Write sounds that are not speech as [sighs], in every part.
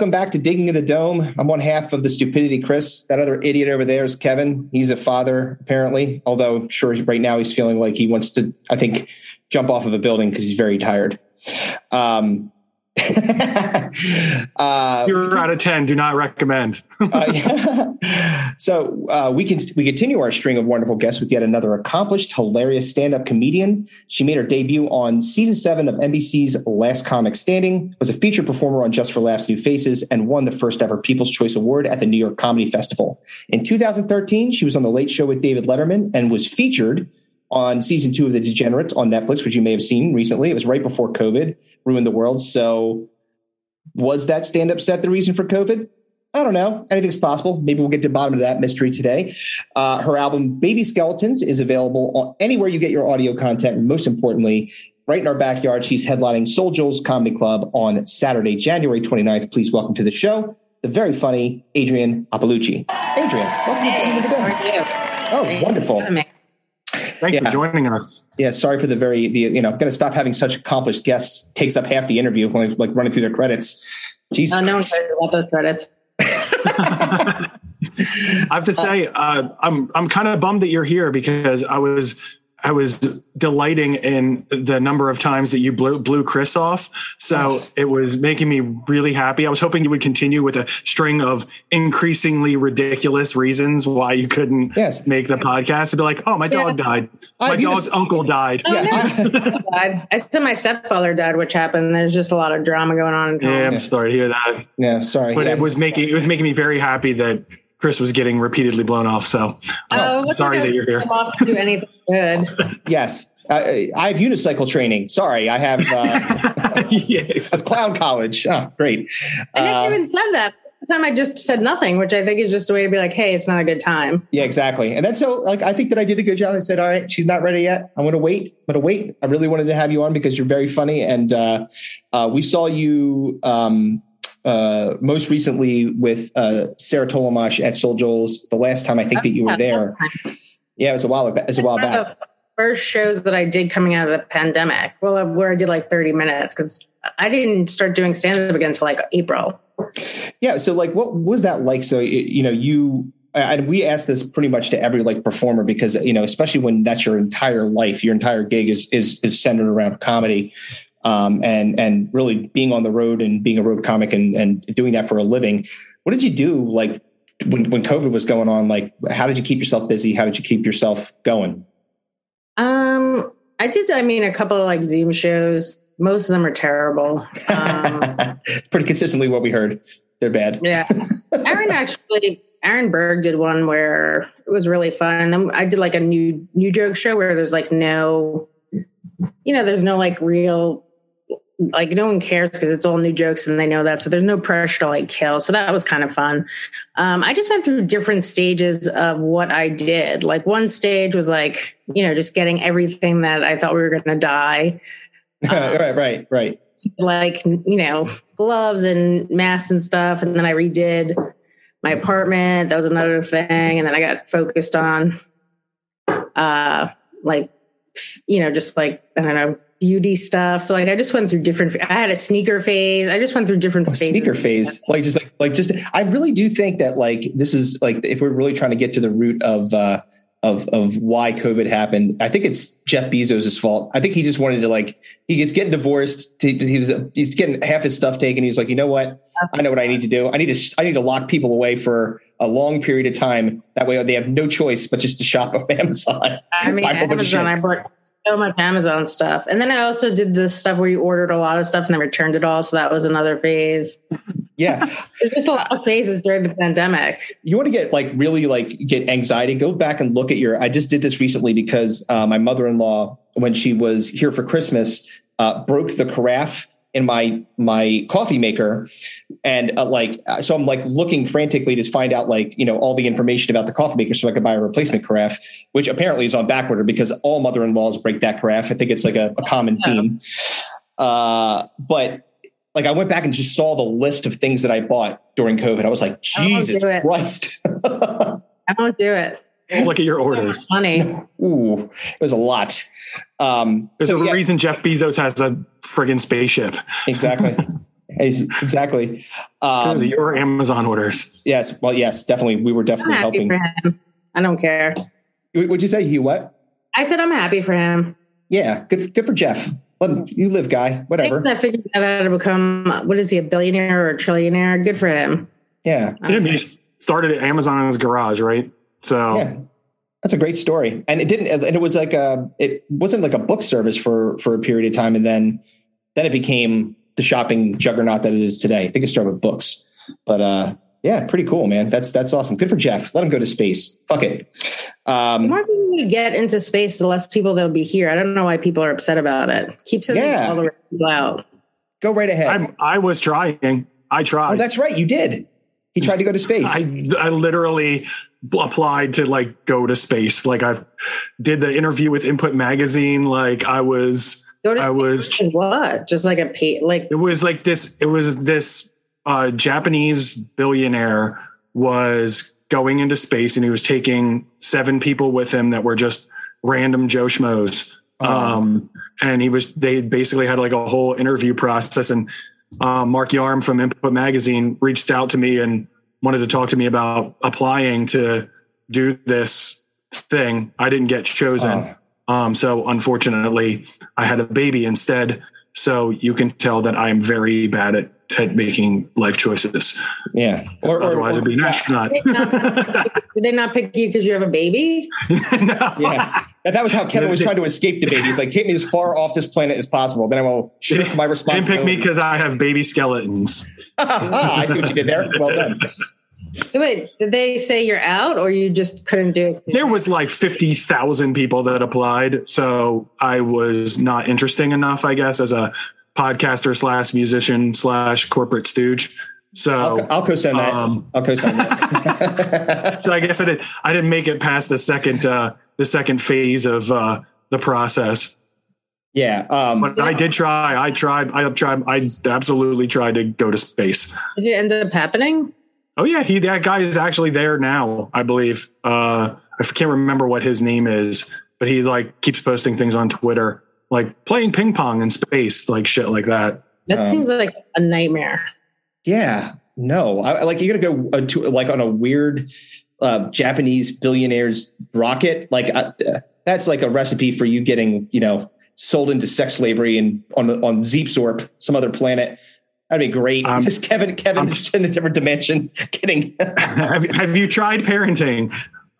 Welcome back to Digging in the Dome. I'm one half of the stupidity, Chris. That other idiot over there is Kevin. He's a father, apparently, although sure right now he's feeling like he wants to, I think, jump off of a building because he's very tired. Um, [laughs] uh, You're out of ten. Do not recommend. [laughs] uh, yeah. [laughs] So uh, we can we continue our string of wonderful guests with yet another accomplished, hilarious stand-up comedian. She made her debut on season seven of NBC's Last Comic Standing. Was a featured performer on Just for Laughs New Faces and won the first ever People's Choice Award at the New York Comedy Festival. In 2013, she was on the Late Show with David Letterman and was featured on season two of The Degenerates on Netflix, which you may have seen recently. It was right before COVID ruined the world. So, was that stand up set the reason for COVID? I don't know. Anything's possible. Maybe we'll get to the bottom of that mystery today. Uh, her album Baby Skeletons is available anywhere you get your audio content. And most importantly, right in our backyard, she's headlining Soul Comedy Club on Saturday, January 29th. Please welcome to the show the very funny Adrienne Iapalucci. Adrienne, welcome hey, to the show. Oh, wonderful. Thanks yeah. for joining us. Yeah, sorry for the very the you know, going to stop having such accomplished guests. Takes up half the interview when like running through their credits. Jesus. Oh, no one cares about those credits. [laughs] I have to say, uh, I'm I'm kind of bummed that you're here because I was I was delighting in the number of times that you blew, blew Chris off. So it was making me really happy. I was hoping you would continue with a string of increasingly ridiculous reasons why you couldn't yes. make the podcast. To be like, oh, my dog yeah. died. My dog's just, uncle died. Oh, yeah. died. [laughs] I said my stepfather died, which happened. There's just a lot of drama going on. yeah, I'm sorry to hear that. Yeah, sorry. But yeah. it was making it was making me very happy that Chris was getting repeatedly blown off. So oh, sorry that you're here. Off to do anything good. [laughs] yes. I have unicycle training. Sorry, I have uh, [laughs] yes. clown college. Oh, great. I never uh, even said that. The time I just said nothing, which I think is just a way to be like, "Hey, it's not a good time." Yeah, exactly. And then so, like, I think that I did a good job. I said, "All right, she's not ready yet. I'm going to wait. I'm going to wait." I really wanted to have you on because you're very funny, and uh, uh we saw you um, uh, most recently with uh, Sarah Tollemache at Soul Joel's. The last time I think that you were there, yeah, it was a while. It was a while back. First shows that I did coming out of the pandemic. Well, uh, where I did like thirty minutes because I didn't start doing stand up again until like April. Yeah. So, like, what was that like? So, you know, you and we ask this pretty much to every like performer because you know especially when that's your entire life your entire gig is is is centered around comedy um, and and really being on the road and being a road comic and and doing that for a living. What did you do like when when COVID was going on? Like, how did you keep yourself busy? How did you keep yourself going? Um, I did. I mean, a couple of like Zoom shows. Most of them are terrible. Um, [laughs] Pretty consistently, what we heard, they're bad. Yeah, [laughs] Aaron actually. Aaron Berg did one where it was really fun, I did like a new new joke show where there's like no, you know, there's no like real like no one cares because it's all new jokes and they know that so there's no pressure to like kill. So that was kind of fun. Um, i just went through different stages of what i did. Like one stage was like you know just getting everything that i thought we were going to die. [laughs] Um, right right right. like you know gloves and masks and stuff and then i redid my apartment. That was another thing and then i got focused on uh like you know just like i don't know beauty stuff. So like I just went through different. I had a sneaker phase. I just went through different oh, sneaker phase. Like just like like just. I really do think that like this is like if we're really trying to get to the root of. uh of of why COVID happened. I think it's Jeff Bezos' fault. I think he just wanted to like he gets getting divorced. He's he's getting half his stuff taken. He's like, you know what? I know what I need to do. I need to I need to lock people away for a long period of time. That way they have no choice but just to shop on [laughs] Amazon. I mean, Amazon. I bought so much Amazon stuff. And then I also did the stuff where you ordered a lot of stuff and then returned it all. So that was another phase. Yeah. [laughs] There's just a lot of phases during the pandemic. You want to get like really like get anxiety, go back and look at your, I just did this recently because uh, my mother-in-law, when she was here for Christmas, uh, broke the carafe in my my coffee maker and uh, like uh, so i'm like looking frantically to find out like you know all the information about the coffee maker so i could buy a replacement carafe which apparently is on backorder because all mother-in-laws break that carafe. I think it's like a, a common theme. Uh, but like i went back and just saw the list of things that i bought during covid. I was like jesus christ. [laughs] I won't do it look at your orders money [laughs] ooh it was a lot um, There's so, a yeah. reason Jeff Bezos has a friggin' spaceship. Exactly. [laughs] exactly. Um, your Amazon orders. Yes. Well, yes, definitely. We were definitely helping. I don't care. Would you say he what? I said I'm happy for him. Yeah, good. Good for Jeff. Let you live, guy. Whatever. I figured out how to become what is he a billionaire or a trillionaire? Good for him. Yeah. yeah he started at Amazon in his garage, right? So yeah. That's a great story, and it didn't. And it was like a. It wasn't like a book service for for a period of time, and then then it became the shopping juggernaut that it is today. I think it started with books, but uh, yeah, pretty cool, man. That's that's awesome. Good for Jeff. Let him go to space. Fuck it. Um, the more people get into space, the less people there'll be here. I don't know why people are upset about it. Keep sending yeah. all the people out. Go right ahead. I'm, i was trying. I tried. Oh, that's right. You did. He tried to go to space. I, I literally applied to like go to space. Like I did the interview with Input Magazine. Like I was. I was what? Just like a pay, like it was like this. It was this uh, Japanese billionaire was going into space and he was taking seven people with him that were just random Joe Schmoes. Oh. Um, and he was, they basically had like a whole interview process. And uh, Mark Yarm from Input Magazine reached out to me and wanted to talk to me about applying to do this thing. I didn't get chosen. Oh. Um, so unfortunately, I had a baby instead. So you can tell that I'm very bad at at making life choices. Yeah. Or, Otherwise, or, it'd be an astronaut. Did they not, did they not pick you [laughs] because you have a baby? [laughs] no. Yeah. And that was how Kevin was trying to escape the baby. He's like, take me as far off this planet as possible. Then I will shirk my responsibility. Didn't pick me because I have baby skeletons. ah, [laughs] I see what you did there. Well done. So wait, did they say you're out or you just couldn't do it? There was like 50,000 people that applied. So I was not interesting enough, I guess, as a podcaster slash musician slash corporate stooge. So I'll, I'll co-sign that. Um, I'll co-sign that. [laughs] so I guess I didn't. I didn't make it past the second uh, the second phase of uh, the process. Yeah, um, but I did try. I tried. I tried. I absolutely tried to go to space. Did it end up happening? Oh yeah, he that guy is actually there now. I believe. Uh, I can't remember what his name is, but he like keeps posting things on Twitter like playing ping pong in space, like shit like that. That um, seems like a nightmare. Yeah, no, I, like you're gonna go uh, to like on a weird uh, Japanese billionaire's rocket. Like uh, that's like a recipe for you getting you know sold into sex slavery and on on Zeepsorp, some other planet. That'd be great. Um, [laughs] Just Kevin, Kevin, just [laughs] in a different dimension. [laughs] Kidding. have, have you tried parenting?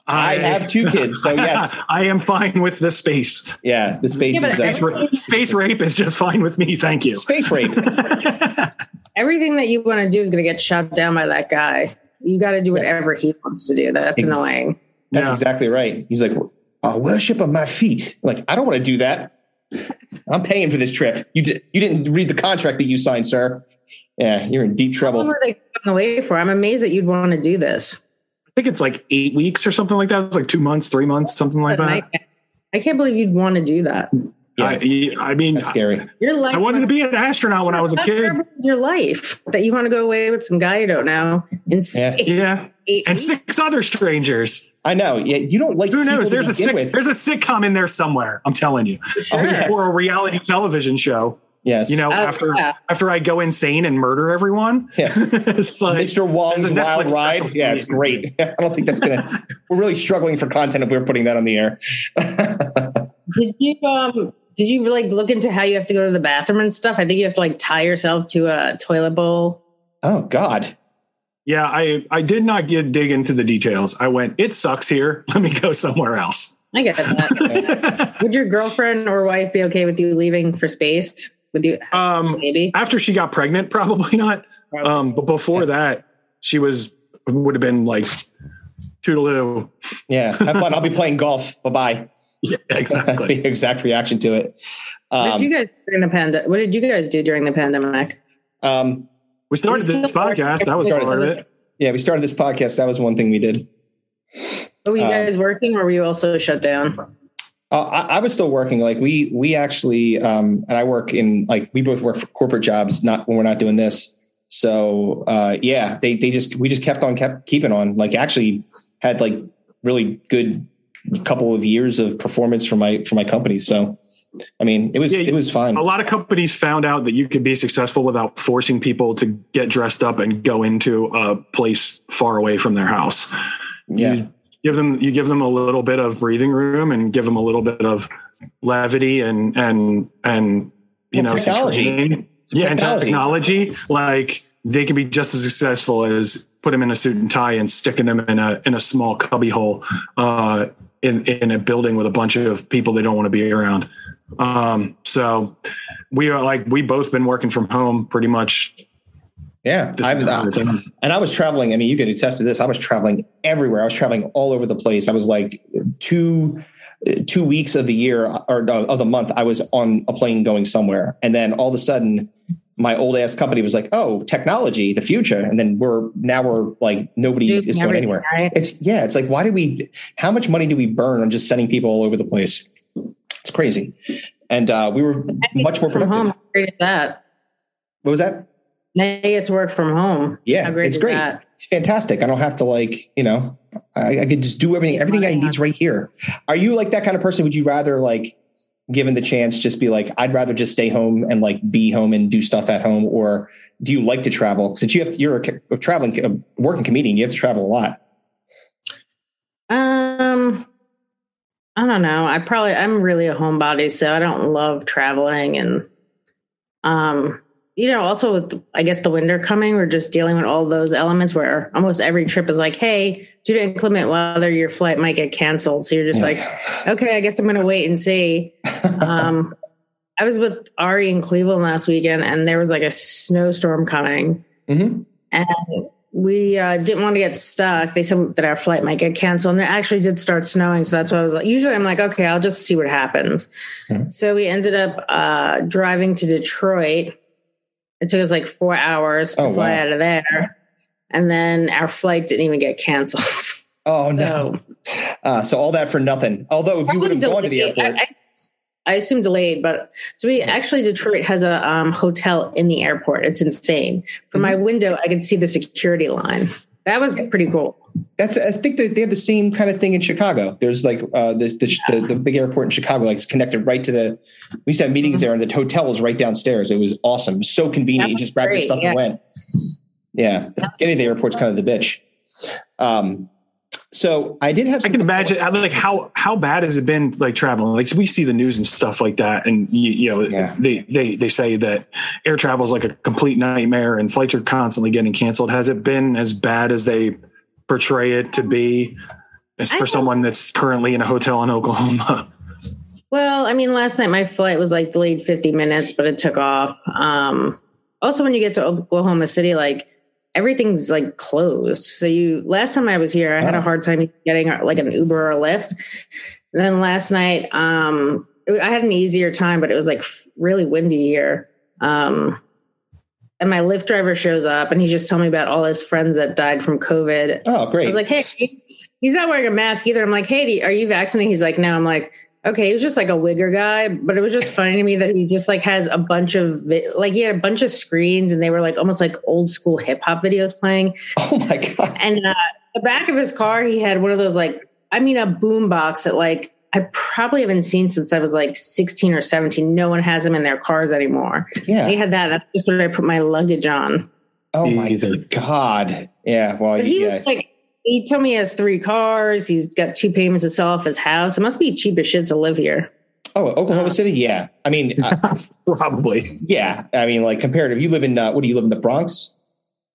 I, I have two kids, so yes, [laughs] I am fine with the space. Yeah, the space yeah, is uh, space rape is just fine with me. Thank you. Space rape. [laughs] Everything that you want to do is going to get shut down by that guy. You got to do whatever yeah. he wants to do. That's Ex- annoying. That's yeah. exactly right. He's like, I'll worship on my feet. Like, I don't want to do that. I'm paying for this trip. You did. You didn't read the contract that you signed, sir. Yeah, you're in deep trouble. What are they away for? I'm amazed that you'd want to do this. I think it's like eight weeks or something like that. It's like two months, three months, something like that. I can't believe you'd want to do that. Yeah. I, I, mean, That's scary. Your life I wanted to be an astronaut when I was a kid. Your life that you want to go away with some guy you don't know in space. Yeah, yeah. and six other strangers. I know. Yeah, you don't like. Who knows? There's a sick, there's a sitcom in there somewhere. I'm telling you, sure. Oh, or a reality television show. Yes. You know, oh, after yeah. after I go insane and murder everyone. Yes. [laughs] like, Mr. Wong's Wild Ride. Yeah, it's great. [laughs] I don't think that's gonna [laughs] we're really struggling for content if we're putting that on the air. did you um did you like look into how you have to go to the bathroom and stuff? I think you have to like tie yourself to a toilet bowl. Oh God. Yeah, I I did not get dig into the details. I went, it sucks here. Let me go somewhere else. I get that. Would your girlfriend or wife be okay with you leaving for space? With you? Um, maybe after she got pregnant, probably not. Probably. Um, but before that, she was would have been like toodaloo. Yeah, have fun. I'll be playing golf. Bye bye. Yeah, exactly. [laughs] exact reaction to it. Um, what did you guys during the pandemic? What did you guys do during the pandemic? Um, we started this podcast. That was part of it. Yeah, we started this podcast. That was one thing we did. Were you um, guys working, or were you also shut down? Uh, I, I, was still working. Like we, we actually, um, and I work in like we both work for corporate jobs. Not when we're not doing this. So uh, yeah, they they just we just kept on kept keeping on. Like actually had like really good couple of years of performance for my for my company. So I mean, it was Yeah, it was fine. A lot of companies found out that you could be successful without forcing people to get dressed up and go into a place far away from their house. Yeah. You give them you give them a little bit of breathing room and give them a little bit of levity and and and you Well, know technology. yeah, and technology. Like they can be just as successful as put them in a suit and tie and sticking them in a in a small cubby hole uh, in in a building with a bunch of people they don't want to be around. Um, so we are like we both been working from home pretty much Yeah. I'm, entire and I was traveling. I mean, you can attest to this. I was traveling everywhere. I was traveling all over the place. I was like two two weeks of the year or of the month. I was on a plane going somewhere, and then all of a sudden, my old ass company was like, "Oh, technology, the future," and then we're now we're like nobody Dude, is going anywhere. right? It's yeah. It's like why do we? How much money do we burn on just sending people all over the place? It's crazy. And uh, we were much more From productive. home, how great is that? What was that? Get to work from home. Yeah, great it's great. that? It's fantastic. I don't have to like, you know, I, I could just do everything. Everything I need's right here. Are you like that kind of person? Would you rather like, given the chance, just be like, I'd rather just stay home and like be home and do stuff at home, or do you like to travel? Since you have, you're a, a traveling, a working comedian, you have to travel a lot. Um, I don't know. I probably I'm really a homebody, so I don't love traveling, and um, you know, also with I guess the winter coming, we're just dealing with all those elements where almost every trip is like, hey, due to inclement weather, your flight might get canceled. So you're just like, okay, I guess I'm gonna wait and see. [laughs] Um, I was with Ari in Cleveland last weekend, and there was like a snowstorm coming Mhm. and we uh, didn't want to get stuck. They said that our flight might get canceled, and it actually did start snowing. So that's why I was like, usually I'm like, okay, I'll just see what happens. Mhm. So we ended up uh, driving to Detroit. It took us like four hours to Oh, fly wow. out of there, and then our flight didn't even get canceled. [laughs] Oh no! Uh, so all that for nothing. Although if you would have gone to the airport, I, I, I assume delayed, but so we actually Detroit has a um, hotel in the airport. It's insane. From Mm-hmm. my window, I could see the security line. That was pretty cool. That's I think that they have the same kind of thing in Chicago. There's like uh, the, the, the the big airport in Chicago, like it's connected right to the. We used to have meetings there, and the hotel was right downstairs. It was awesome. It was so convenient. That You just grabbed your stuff yeah. and went. Yeah, getting the airport's kind of the bitch. Um, so I did have. I can imagine how- like how how bad has it been like traveling? Like we see the news and stuff like that, and you, you know Yeah. they they they say that air travel is like a complete nightmare and flights are constantly getting canceled. Has it been as bad as they portray it to be? As for someone that's currently in a hotel in Oklahoma. [laughs] Well, I mean, last night my flight was like delayed 50 minutes, but it took off. Um, also, when you get to Oklahoma City, like everything's like closed. So you, last time I was here, I had a hard time getting like an Uber or a Lyft. And then last night, um, I had an easier time, but it was like really windy here. Um, and my Lyft driver shows up and he's just telling me about all his friends that died from COVID. Oh, great. I was like, hey, he's not wearing a mask either. I'm like, hey, are you vaccinated? He's like, no. I'm like, okay, he was just like a wigger guy, but it was just funny to me that he just like has a bunch of like he had a bunch of screens and they were like almost like old school hip hop videos playing. [laughs] oh my god! And uh, the back of his car, he had one of those like, I mean, a boom box that like I probably haven't seen since I was like 16 or 17. No one has them in their cars anymore. Yeah. He had that. That's just what I put my luggage on. Oh my god! Yeah. Well, But he yeah. was like, he told me he has three cars. He's got two payments to sell off his house. It must be cheap as shit to live here. oh, Oklahoma City. Yeah. I mean, uh, [laughs] Probably. yeah. I mean, like comparative. You live in uh, what do you live in the Bronx?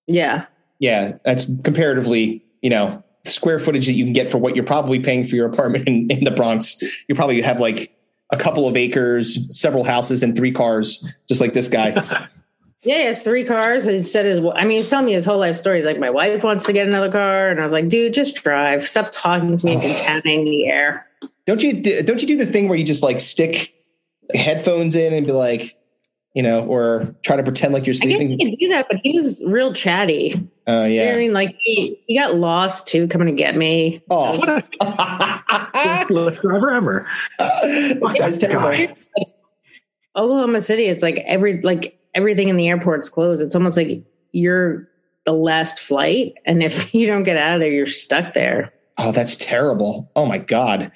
Yeah. Yeah, that's comparatively, you know, square footage that you can get for what you're probably paying for your apartment in, in the Bronx. You probably have like a couple of acres, several houses, and three cars, just like this guy. [laughs] Yeah, he has three cars. He said his, I mean, he's telling me his whole life story. He's like, my wife wants to get another car. And I was like, dude, just drive. Stop talking to me and contaminating [sighs] the air. don't you don't you do the thing where you just like stick headphones in and be like, you know, or try to pretend like you're sleeping. I guess he sleeping? could do that, but he was real chatty. Oh Do you I yeah. mean? Like he, he got lost too, coming to get me. Oh, Live [laughs] forever. this guy's terrible. Oklahoma City, it's like every like everything in the airport's closed. It's almost like you're the last flight, and if [laughs] you don't get out of there, you're stuck there. Oh, that's terrible. Oh my god,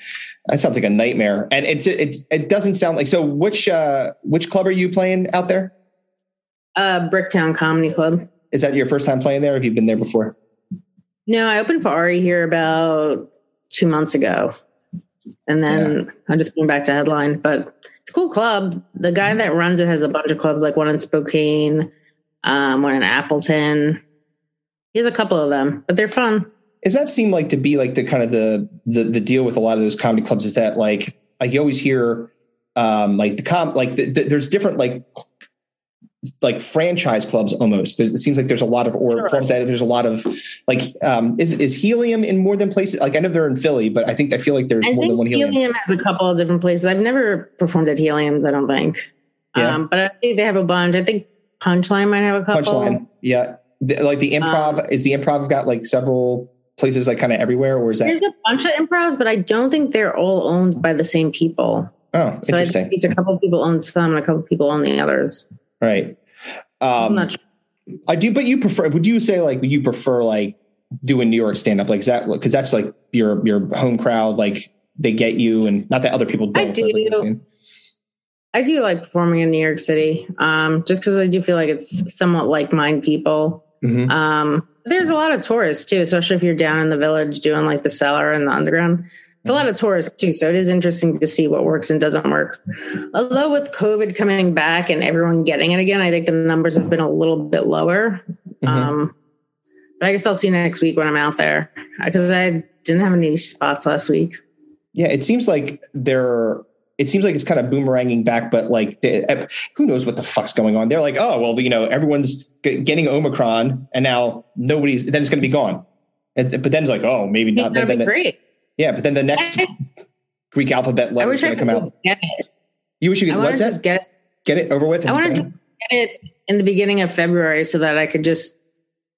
that sounds like a nightmare. And it's it's it doesn't sound like so. Which uh which club are you playing out there? Uh, Bricktown Comedy Club. Is that your first time playing there? Have you been there before? No, I opened for Ari here about two months ago, and then yeah. I just went back to headline. But it's a cool club. The guy that runs it has a bunch of clubs, like one in Spokane, um, one in Appleton. He has a couple of them, but they're fun. Does that seem like to be like the kind of the the, the deal with a lot of those comedy clubs? Is that like like you always hear um like the com like the, the, there's different like like franchise clubs almost. There's, it seems like there's a lot of or sure. clubs that there's a lot of like um is is Helium in more than places like I know they're in Philly, but I think I feel like there's I more than one Helium. Helium has a couple of different places. I've never performed at Heliums, I don't think. Yeah. Um, but I think they have a bunch. I think Punchline might have a couple. Punchline, yeah. The, like the improv um, is the improv got like several places like kind of everywhere, or is that there's a bunch of improvs, but I don't think they're all owned by the same people. Oh, so interesting. it's a couple of people own some and a couple of people own the others. Right. Um, sure. I do, but you prefer? Would you say like you prefer like doing New York stand up? Like is that because that's like your your home crowd? Like they get you, and not that other people don't. I do. I do like performing in New York City, um, just because I do feel like it's somewhat like mind people. Mm-hmm. Um, there's a lot of tourists too, especially if you're down in the village doing like the cellar and the underground. It's a lot of tourists too, so it is interesting to see what works and doesn't work. Although with COVID coming back and everyone getting it again, I think the numbers have been a little bit lower. Mm-hmm. Um, but I guess I'll see next week when I'm out there because I didn't have any spots last week. Yeah, it seems like there it seems like it's kind of boomeranging back, but like, they, eh, who knows what the fuck's going on? They're like, oh, well, you know, everyone's getting Omicron and now nobody's, then it's going to be gone. And, but then it's like, oh, maybe not. That'd then, be great. Yeah, but then the next Greek alphabet letter is going to come out. You wish you could what's just get it, get it over with. I want to get it in the beginning of February so that I could just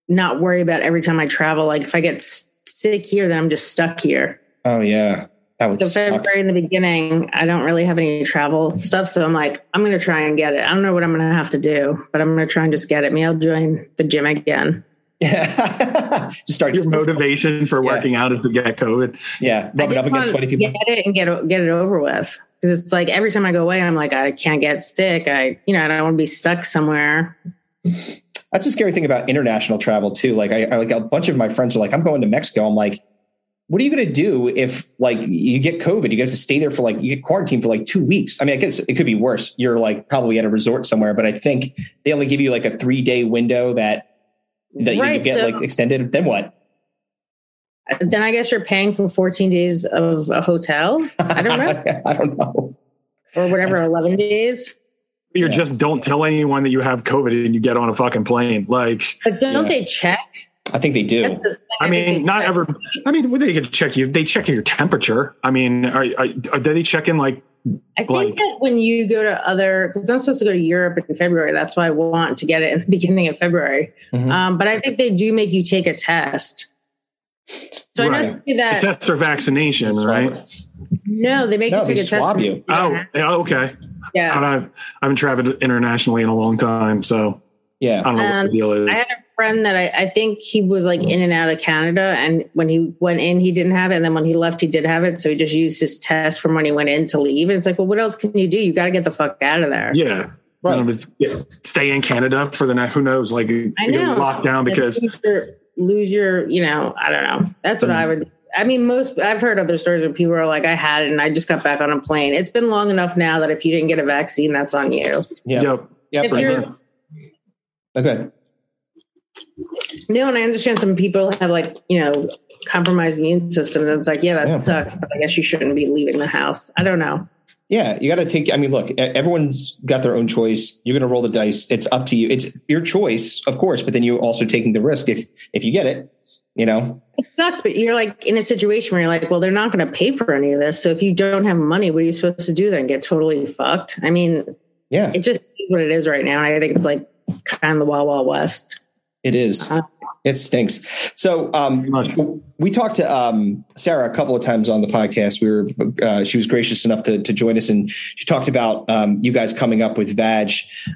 not worry about every time I travel. Like if I get sick here, then I'm just stuck here. Oh yeah. That would so February in the beginning, I don't really have any travel stuff. So I'm like, I'm going to try and get it. I don't know what I'm going to have to do, but I'm going to try and just get it. Maybe I'll join the gym again. Yeah. [laughs] just start your motivation for working yeah. out is to get COVID. Yeah. Rubbing up against sweaty people. Get it and get, get it over with. Because it's like every time I go away, I'm like, I can't get sick. I, you know, I don't want to be stuck somewhere. That's the scary thing about international travel too. Like I, I like a bunch of my friends are like, I'm going to Mexico. I'm like, what are you going to do if like you get COVID? You have to stay there for like you get quarantined for like two weeks. I mean, I guess it could be worse. You're like probably at a resort somewhere, but I think they only give you like a three day window that that right, you get so, like extended. Then what? Then I guess you're paying for 14 days of a hotel. I don't know. [laughs] I don't know. Or whatever, That's, 11 days. You're yeah. just don't tell anyone that you have COVID and you get on a fucking plane. Like, but don't yeah. they check? I think they do. The I, mean, not ever. I mean, they can check you. They check your temperature. I mean, are, are, are they checking like? I think like, that when you go to other, because I'm supposed to go to Europe in February. That's why I want to get it in the [laughs] beginning of February. Mm-hmm. Um, but I think they do make you take a test. So right. I know that a test for vaccination, right? No, they make no, you take a test. You. Oh, okay. Yeah, I've, I haven't traveled internationally in a long time, so yeah, I don't know um, what the um, deal is. I had a friend that I, I, think he was like in and out of Canada, and when he went in, he didn't have it, and then when he left, he did have it. So he just used his test from when he went in to leave. And it's like, well, what else can you do? You got to get the fuck out of there. Yeah. Right. stay in Canada for the night. who knows, like I know. locked down because lose your, lose your, you know, I don't know. That's what I would I mean, most I've heard other stories where people are like, I had it and I just got back on a plane. It's been long enough now that if you didn't get a vaccine, that's on you. Yeah. Yep. Yep. If right you're, Okay. No, and I understand some people have like, you know, compromised immune system. And it's like, yeah, that yeah. sucks, but I guess you shouldn't be leaving the house. I don't know. Yeah, you got to take. I mean, look, everyone's got their own choice. You're going to roll the dice. It's up to you. It's your choice, of course, but then you're also taking the risk if if you get it. You know, it sucks, but you're like in a situation where you're like, well, they're not going to pay for any of this. So if you don't have money, what are you supposed to do then? Get totally fucked? I mean, yeah, it just is what it is right now. I think it's like kind of the wild, wild west. It is. Uh-huh. It stinks. So um, we talked to um, Sarah a couple of times on the podcast. We were uh, she was gracious enough to, to join us, and she talked about um, you guys coming up with Vag.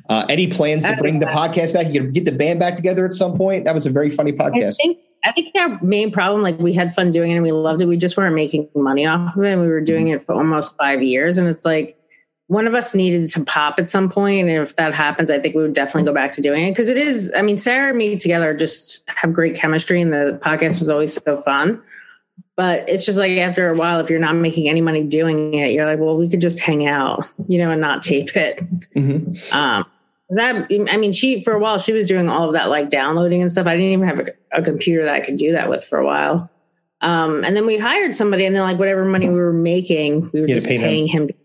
Uh, any plans to bring the podcast back? You get the band back together at some point? That was a very funny podcast. I think I think our main problem, like we had fun doing it and we loved it. We just weren't making money off of it. And we were doing it for almost five years. And it's like one of us needed to pop at some. And if that happens, I think we would definitely go back to doing it. Because it is, I mean, Sarah and me together just have great chemistry and the podcast was always so fun. But it's just like after a while, if you're not making any money doing it, you're like, well, we could just hang out, you know, and not tape it. Mm-hmm. Um, that I mean, she for a while she was doing all of that like downloading and stuff. I didn't even have a, a computer that I could do that with for a while. Um, and then we hired somebody, and then like whatever money we were making, we were just pay paying him. him.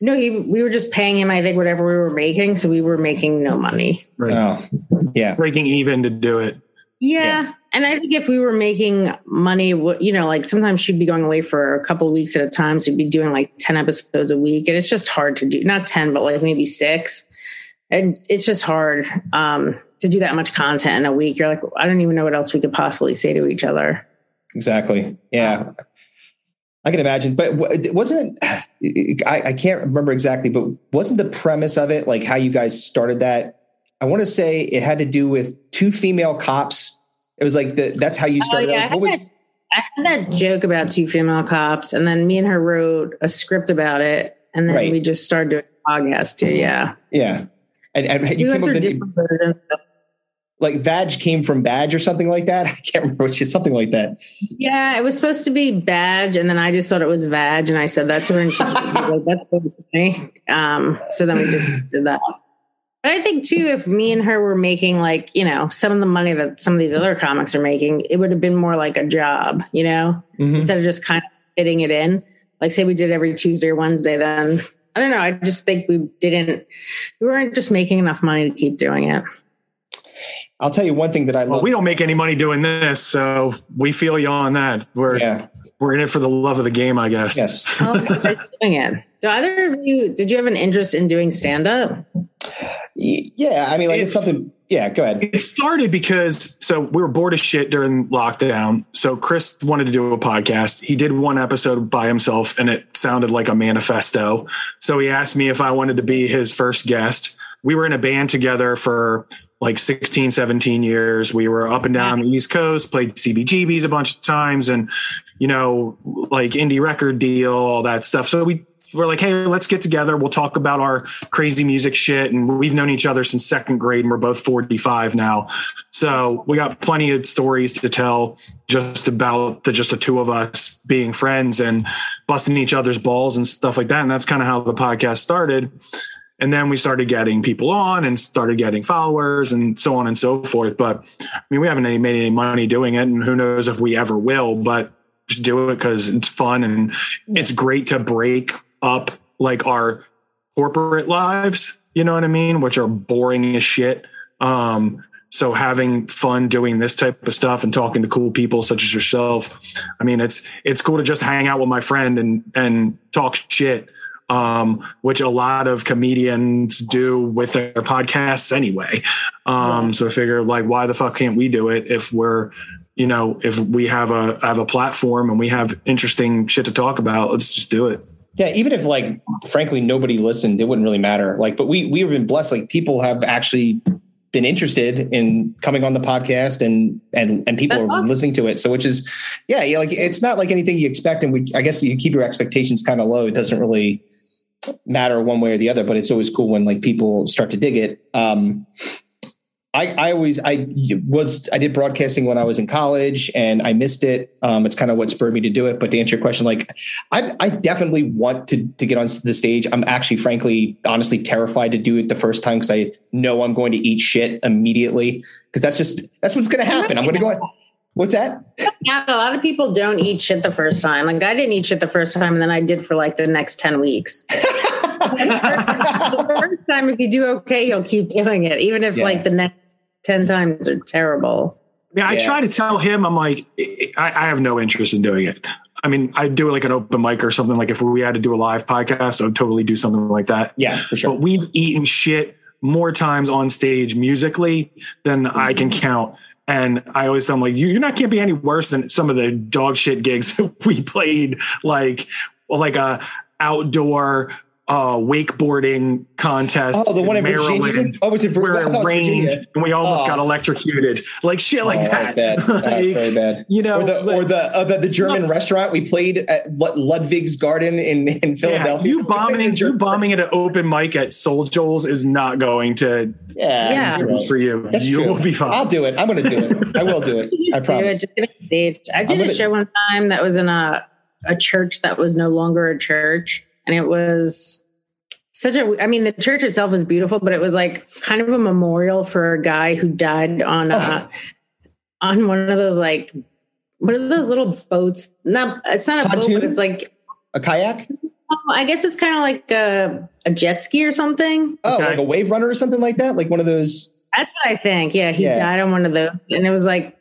No, he we were just paying him. I think whatever we were making, so we were making no money. Right. Oh, yeah, breaking even to do it. Yeah. yeah. And I think if we were making money, you know, like sometimes she'd be going away for a couple of weeks at a time. So she'd be doing like 10 episodes a week. And it's just hard to do, not 10, but like maybe six and it's just hard um, to do that much content in a week. You're like, I don't even know what else we could possibly say to each other. Exactly. Yeah. I can imagine, but wasn't it, I, I can't remember exactly, but wasn't the premise of it like how you guys started that? I want to say it had to do with two female cops. It was like the, that's how you oh, started. Oh, yeah. Like, what was, I had that joke about two female cops, and then me and her wrote a script about it, and then right. we just started doing a podcast too. Yeah, yeah. And, and you came up with like Vag came from Badge or something like that. [laughs] I can't remember which is something like that. Yeah, it was supposed to be Badge, and then I just thought it was Vag, and I said that to her, and she was like, "That's okay." Um, so then we just did that. But I think too, if me and her were making like you know some of the money that some of these other comics are making, it would have been more like a job, you know, mm-hmm. instead of just kind of fitting it in. Like say we did every Tuesday or Wednesday, then I don't know. I just think we didn't, we weren't just making enough money to keep doing it. I'll tell you one thing that I well, love. We don't make any money doing this, so we feel you on that. We're yeah. we're in it for the love of the game, I guess. Yes. [laughs] oh, doing it. Do either of you? Did you have an interest in doing stand up? Yeah, I mean, like it, it's something. Yeah, go ahead. It started because so we were bored as shit during lockdown. So Chris wanted to do a podcast. He did one episode by himself, and it sounded like a manifesto. So he asked me if I wanted to be his first guest. We were in a band together for like 16, 17 years. We were up and down the East Coast, played CBGBs a bunch of times, and you know, like indie record deal, all that stuff. So we we're like, hey, let's get together. We'll talk about our crazy music shit. And we've known each other since second grade and we're both 45 now. So we got plenty of stories to tell just about the just the two of us being friends and busting each other's balls and stuff like that. And that's kind of how the podcast started. And then we started getting people on and started getting followers and so on and so forth. But I mean, we haven't made any money doing it, and who knows if we ever will. But just do it because it's fun and it's great to break up like our corporate lives, you know what I mean, which are boring as shit. Um, so having fun doing this type of stuff and talking to cool people such as yourself, I mean, it's it's cool to just hang out with my friend and and talk shit, um, which a lot of comedians do with their podcasts anyway. Um, yeah. So I figure, like, why the fuck can't we do it if we're you know if we have a have a platform and we have interesting shit to talk about? Let's just do it. Yeah, even if like frankly nobody listened, it wouldn't really matter. Like, but we we've been blessed. Like people have actually been interested in coming on the podcast and and and people That's are awesome. listening to it. So which is yeah, yeah, like it's not like anything you expect. And we I guess you keep your expectations kind of low. It doesn't really matter one way or the other, but it's always cool when like people start to dig it. Um I, I always I was I did broadcasting when I was in college and I missed it. Um, it's kind of what spurred me to do it. But to answer your question, like I, I definitely want to to get on the stage. I'm actually, frankly, honestly terrified to do it the first time because I know I'm going to eat shit immediately because that's just that's what's going to happen. I'm going to go. What's that? Yeah, a lot of people don't eat shit the first time. Like I didn't eat shit the first time, and then I did for like the next ten weeks. [laughs] the first time, if you do okay, you'll keep doing it, even if yeah. like the next 10 times are terrible. Yeah, I yeah. try to tell him, I'm like, I, I, have no interest in doing it. I mean, I'd do it like an open mic or something. Like if we had to do a live podcast, I would totally do something like that. Yeah, for sure. But we've eaten shit more times on stage musically than I can count. And I always tell him like, you're not can't be any worse than some of the dog shit gigs [laughs] we played, like like a outdoor uh, wakeboarding contest. Oh, the one in Maryland Virginia. Oh, was it Vir- where it rained Virginia. and we almost Oh. got electrocuted, like shit like oh, that. That's bad. That's Like, very bad. You know, or the like- or the uh, the, the German restaurant we played at Ludwig's Garden in in yeah, Philadelphia. you We bombing, [laughs] in you German- bombing at an open mic at Soul Joel's is not going to Yeah, Yeah. right. for you. That's you true. will be fine. I'll do it. I'm going to do it. I will do it. [laughs] I Do promise. it, just get on stage. I did I'm a gonna- show one time that was in a a church that was no longer a church, and it was such a. I mean, the church itself was beautiful, but it was like kind of a memorial for a guy who died on uh, a, on one of those like what are those little boats? Not it's not a boat, but it's like A kayak? I guess it's kind of like a a jet ski or something. Oh, Okay. like a wave runner or something like that? Like one of those. That's what I think. Yeah, he Yeah. died on one of those, and it was like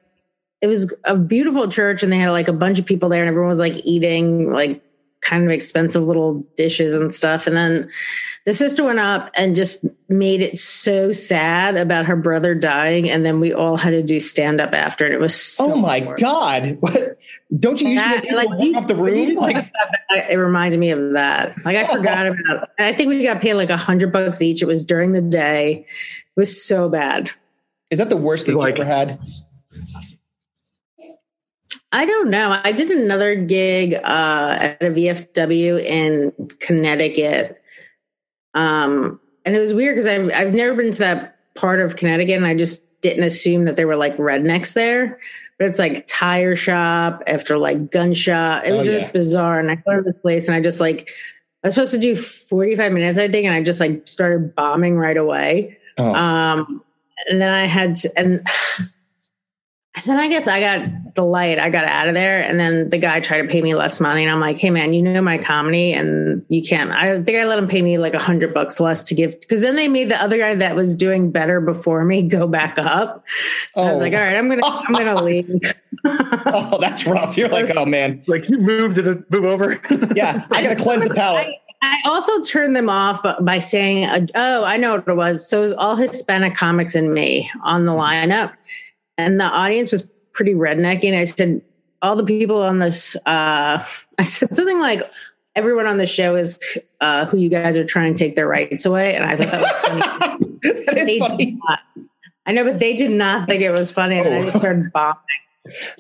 it was a beautiful church, and they had like a bunch of people there, and everyone was like eating like kind of expensive little dishes and stuff. And then the sister went up and just made it so sad about her brother dying, and then we all had to do stand up after, and it was so oh my horrible. God. [laughs] What? Don't you usually That- people like, to walk you- off the room? Like, that, it reminded me of that. Like I [laughs] forgot about. I think we got paid like a hundred bucks each. It was during the day. It was so bad. is that the worst gig Like- you ever had? I don't know. I did another gig uh, at a VFW in Connecticut, um, and it was weird because I've I've never been to that part of Connecticut, and I just didn't assume that there were like rednecks there. But it's like tire shop after like gunshot. It was Oh, just yeah. bizarre, and I go to this place, and I just like I was supposed to do forty five minutes, I think, and I just like started bombing right away. Oh, Um, and then I had to, and, [sighs] and then I guess I got the light. I got out of there, and then the guy tried to pay me less money, and I'm like, "Hey, man, you know my comedy, and you can't." I think I let him pay me like a hundred bucks less to give, because then they made the other guy that was doing better before me go back up. I was Oh. like, "All right, I'm gonna, I'm gonna [laughs] leave." oh, that's rough. You're like, oh man. like you moved to move over. [laughs] Yeah, I got to cleanse the palate. I also turned them off by, by saying, uh, "Oh, I know what it was." So it was all Hispanic comics and me on the lineup, and the audience was pretty rednecky. And I said, "All the people on this," uh, [laughs] I said something like, "Everyone on the show is uh, who you guys are trying to take their rights away." And I thought that was funny. [laughs] that is They funny. did not. I know, but they did not think it was funny, and I Oh. just started [laughs] bombing.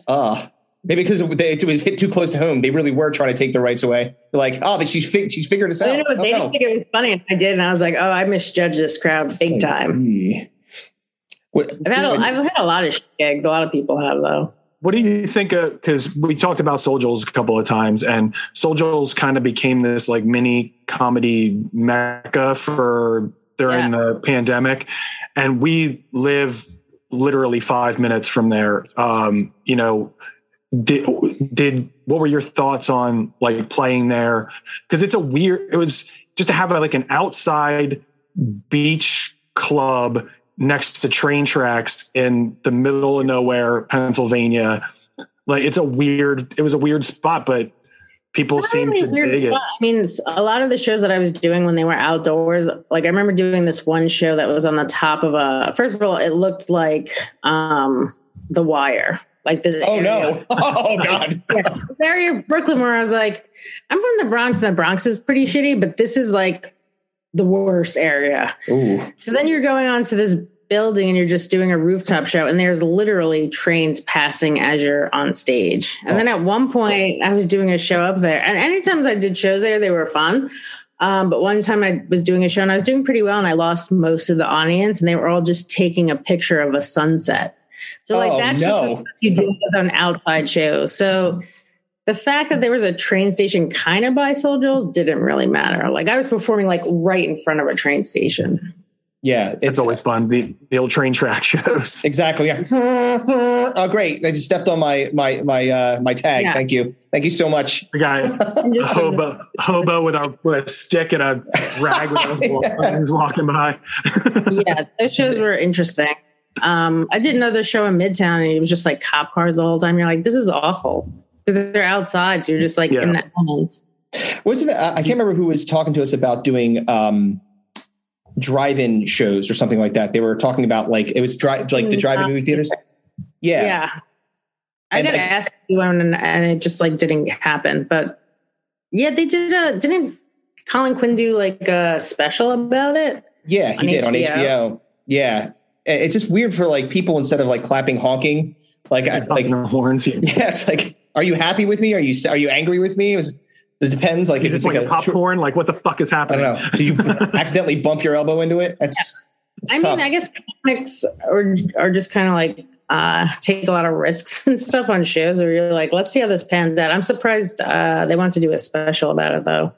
Uh, maybe because it, it was hit too close to home. They really were trying to take the rights away. They're like, oh, but she's fig- she's figured us out. don't know, Oh, they no. didn't think it was funny, I did, and I was like, "Oh, I misjudged this crowd big time." What, I've had a, I've had a lot of gigs. A lot of people have though. What do you think? Because we talked about Soul Joel's a couple of times, and Soul Joel's kind of became this like mini comedy mecca for during the pandemic, and we live literally five minutes from there. Um, you know, did did what were your thoughts on like playing there? Because it's a weird. It was just to have a, like an outside beach club next to train tracks in the middle of nowhere, Pennsylvania. Like it's a weird, it was a weird spot, but people It's seem really to a weird dig it. I mean, a lot of the shows that I was doing when they were outdoors, like I remember doing this one show that was on the top of a. First of all, it looked like um The Wire, like this. Oh area. no! [laughs] Oh god! Yeah, this area of Brooklyn where I was like, I'm from the Bronx, and the Bronx is pretty shitty, but this is like the worst area. Ooh. So then you're going on to this building and you're just doing a rooftop show and there's literally trains passing as you're on stage. And then at one point I was doing a show up there and anytime I did shows there, they were fun. Um, but one time I was doing a show and I was doing pretty well and I lost most of the audience and they were all just taking a picture of a sunset. So like Oh, that's just no. the stuff you do with an outside show. So the fact that there was a train station kind of by Soul Joel's didn't really matter. Like I was performing like right in front of a train station. Yeah, It's it's always fun. The, the old train track shows. [laughs] exactly. Yeah. oh, great! I just stepped on my my my uh, my tag. Yeah. Thank you. Thank you so much. The guy, I'm hobo, hobo with a, with a stick and a rag when [laughs] I was walking, he walking by. [laughs] yeah, those shows were interesting. Um, I did another show in Midtown, and it was just like cop cars all the whole time. You're like, this is awful because they're outside, so you're just like Yeah. in that moment. Wasn't it, I can't remember who was talking to us about doing um, drive-in shows or something like that. They were talking about like it was drive like the drive-in movie theaters. Yeah, Yeah. I And, got like- asked you and, and it just like didn't happen. But yeah, they did. A, didn't Colin Quinn do like a special about it? Yeah, he On did on HBO. HBO. Yeah, it's just weird for like people instead of like clapping, honking, like I- like Like horns. You [laughs] yeah, it's like, are you happy with me? Are you are you angry with me? It, was, it depends. Like if just it's like like a popcorn. Like what the fuck is happening? I don't know. Did you [laughs] accidentally bump your elbow into it? That's. it's I tough. mean, I guess comics are are just kind of like uh, take a lot of risks [laughs] and stuff on shows. Where you're like, let's see how this pans out. I'm surprised uh, they want to do a special about it, though.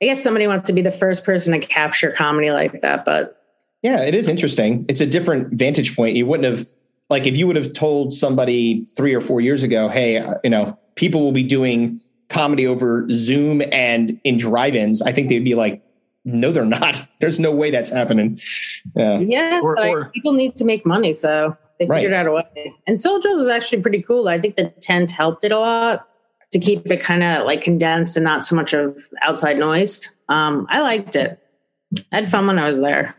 I guess somebody wants to be the first person to capture comedy like that, but Yeah, it is interesting. It's a different vantage point. You wouldn't have like if you would have told somebody three or four years ago, "Hey, uh, you know, people will be doing comedy over Zoom and in drive-ins." I think they'd be like, "No, they're not. [laughs] There's no way that's happening." Yeah, yeah, Or- but or- people need to make money, so they Right. figured out a way. And Soul Joe's was actually pretty cool. I think the tent helped it a lot to keep it kind of like condensed and not so much of outside noise. Um, I liked it. I had fun when I was there.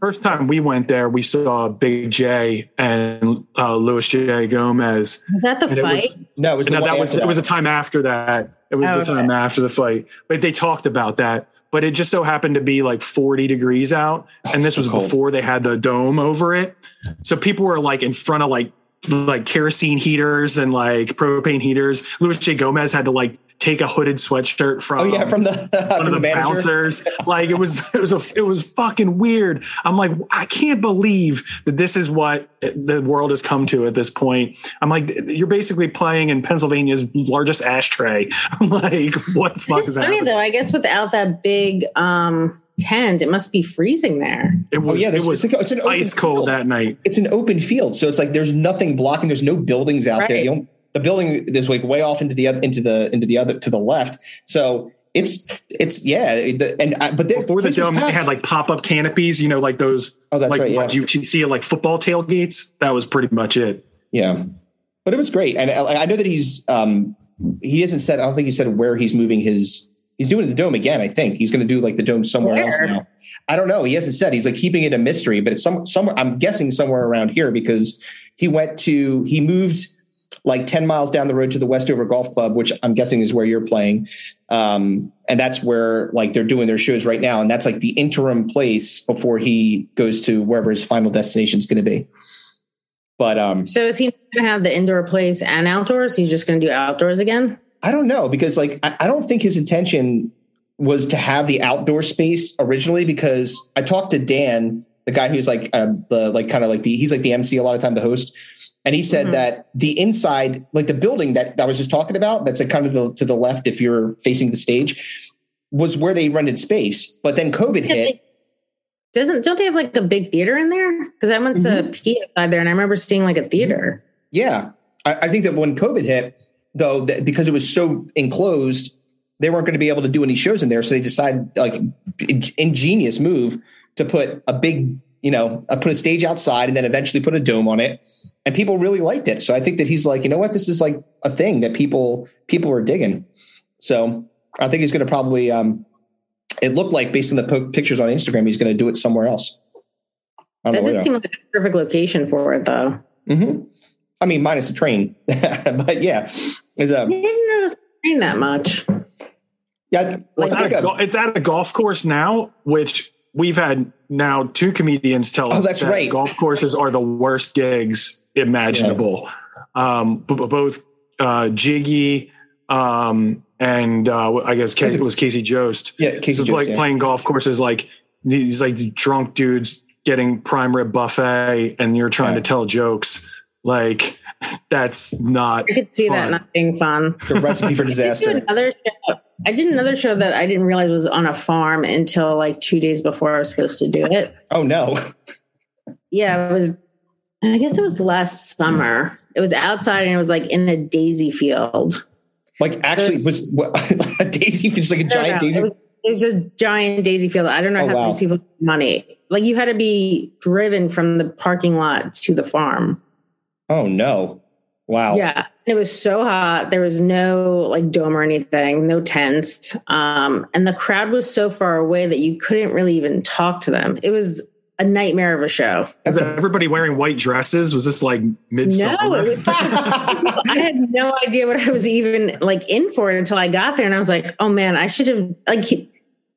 First time we went there, we saw Big Jay and uh, Luis J. Gomez. Was that the And it was- fight? no, it was the No, that was after it was a time after that. It was Oh, the time okay. after the fight. But they talked about that. But it just so happened to be like 40 degrees out. And this so was cold. before they had the dome over it. So people were like in front of like like kerosene heaters and like propane heaters. Luis J. Gomez had to like take a hooded sweatshirt from Oh yeah, from the [laughs] one from of the, the bouncers. Like it was, it was a, it was fucking weird. I'm like, I can't believe that this is what the world has come to at this point. I'm like, you're basically playing in Pennsylvania's largest ashtray. [laughs] I'm like, what the fuck It's is funny happening? though. I guess without that big um, tent, it must be freezing there. It Oh was, yeah, it was it's, it's an open ice cold field. that night. It's an open field, so it's like there's nothing blocking. There's no buildings out there. Right. The, only- the building is like way off into the oth- into the into the other to the left. So it's it's yeah. The, and I, but they, Before the dome, they had like pop up canopies, you know, like those, oh that's like right yeah what you see at like football tailgates. That was pretty much it. yeah. But it was great, and I, I know that he's um he hasn't said. I don't think he said where he's moving his. He's doing the dome again. I think he's going to do like the dome somewhere else now. I don't know. He hasn't said. He's like keeping it a mystery, but it's some somewhere. I'm guessing somewhere around here because he went to he moved like 10 miles down the road to the Westover Golf Club, which I'm guessing is where you're playing. Um, and that's where like they're doing their shows right now. And that's like the interim place before he goes to wherever his final destination is going to be. But um, So is he going to have the indoor place and outdoors? He's just going to do outdoors again? I don't know because like I, I don't think his intention was to have the outdoor space originally because I talked to Dan, the guy who's like uh, the like kind of like the he's like the MC a lot of time the host, and he said Mhm. that the inside like the building that I was just talking about that's like kind of the, to the left if you're facing the stage was where they rented space, but then COVID Yeah, hit. they- Doesn't don't they have like a big theater in there? Because I went to Mm-hmm. pee outside there and I remember seeing like a theater. Yeah, I, I think that when COVID hit, though, that because it was so enclosed, they weren't going to be able to do any shows in there. So they decided, like, ingenious move to put a big, you know, uh, put a stage outside and then eventually put a dome on it, and people really liked it. So I think that he's like, you know what, this is like a thing that people people are digging. So I think he's going to probably. Um, it looked like based on the po- pictures on Instagram, he's going to do it somewhere else. I don't That did though. seem like a perfect location for it though. Mm-hmm. I mean, minus the train, [laughs] but yeah, is I a didn't notice the train that much. yeah. Well, It's at, a, a- it's at a golf course now, which we've had now two comedians tell Oh, us that's that right. golf courses are the worst gigs imaginable. Um, b- b- both uh, Jiggy um, and uh, I guess Casey, it was Casey Jost. yeah, Casey so Jones, like yeah. playing golf courses like these like drunk dudes getting prime rib buffet and you're trying Yeah. to tell jokes like that's not I could see that not being fun. It's a recipe for [laughs] disaster. another show. I did another show that I didn't realize was on a farm until like two days before I was supposed to do it. Oh no, Yeah, it was. I guess it was last summer. It was outside and it was like in a daisy field. like actually, it was what, [laughs] a daisy, field, just like a giant know. daisy. It was, it was a giant daisy field. I don't know Oh, how wow. these people get money. Like you had to be driven from the parking lot to the farm. Oh no, wow. Yeah. It was so hot. There was no like dome or anything, no tents. Um, and the crowd was so far away that you couldn't really even talk to them. It was a nightmare of a show. That's was a, everybody wearing white dresses was this like No, midsummer it was [laughs] [laughs] I had no idea what I was even like in for until I got there, and I was like, "Oh man, I should have like." he-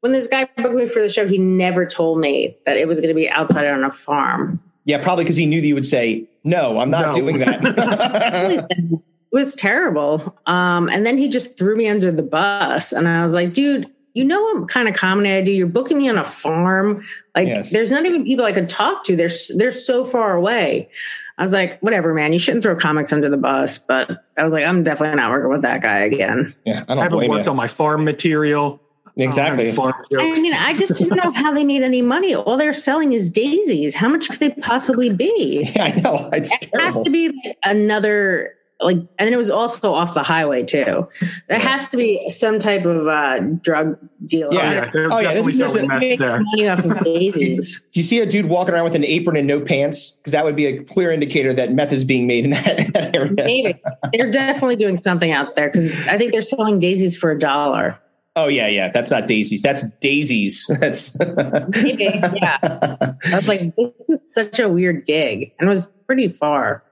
when this guy booked me for the show, he never told me that it was going to be outside on a farm. Yeah, probably because he knew that you would say, "No, I'm not No. doing that." [laughs] [laughs] It was terrible. Um, and then he just threw me under the bus, and I was like, dude. You know what kind of comedy I do? You're booking me on a farm. Like, Yes. there's not even people I could talk to. They're they're so far away. I was like, whatever, man. You shouldn't throw comics under the bus. But I was like, I'm definitely not working with that guy again. yeah, I I don't haven't blame worked you. on my farm material. I don't have any Exactly. Farm I mean, I just didn't know how they made any money. All they're selling is daisies. How much could they possibly be? [laughs] Yeah, I know. It's It has to be like another like, and then it was also off the highway too. There has to be some type of uh, drug deal. Yeah. yeah, Oh, yeah, this is- selling there's meth money off of [laughs] daisies. Do you see a dude walking around with an apron and no pants? Because that would be a clear indicator that meth is being made in that, [laughs] in that area. Maybe they're definitely doing something out there because I think they're selling daisies for a dollar. Oh yeah, yeah. That's not daisies. That's daisies. [laughs] That's yeah. I was like, this is such a weird gig, and it was pretty far.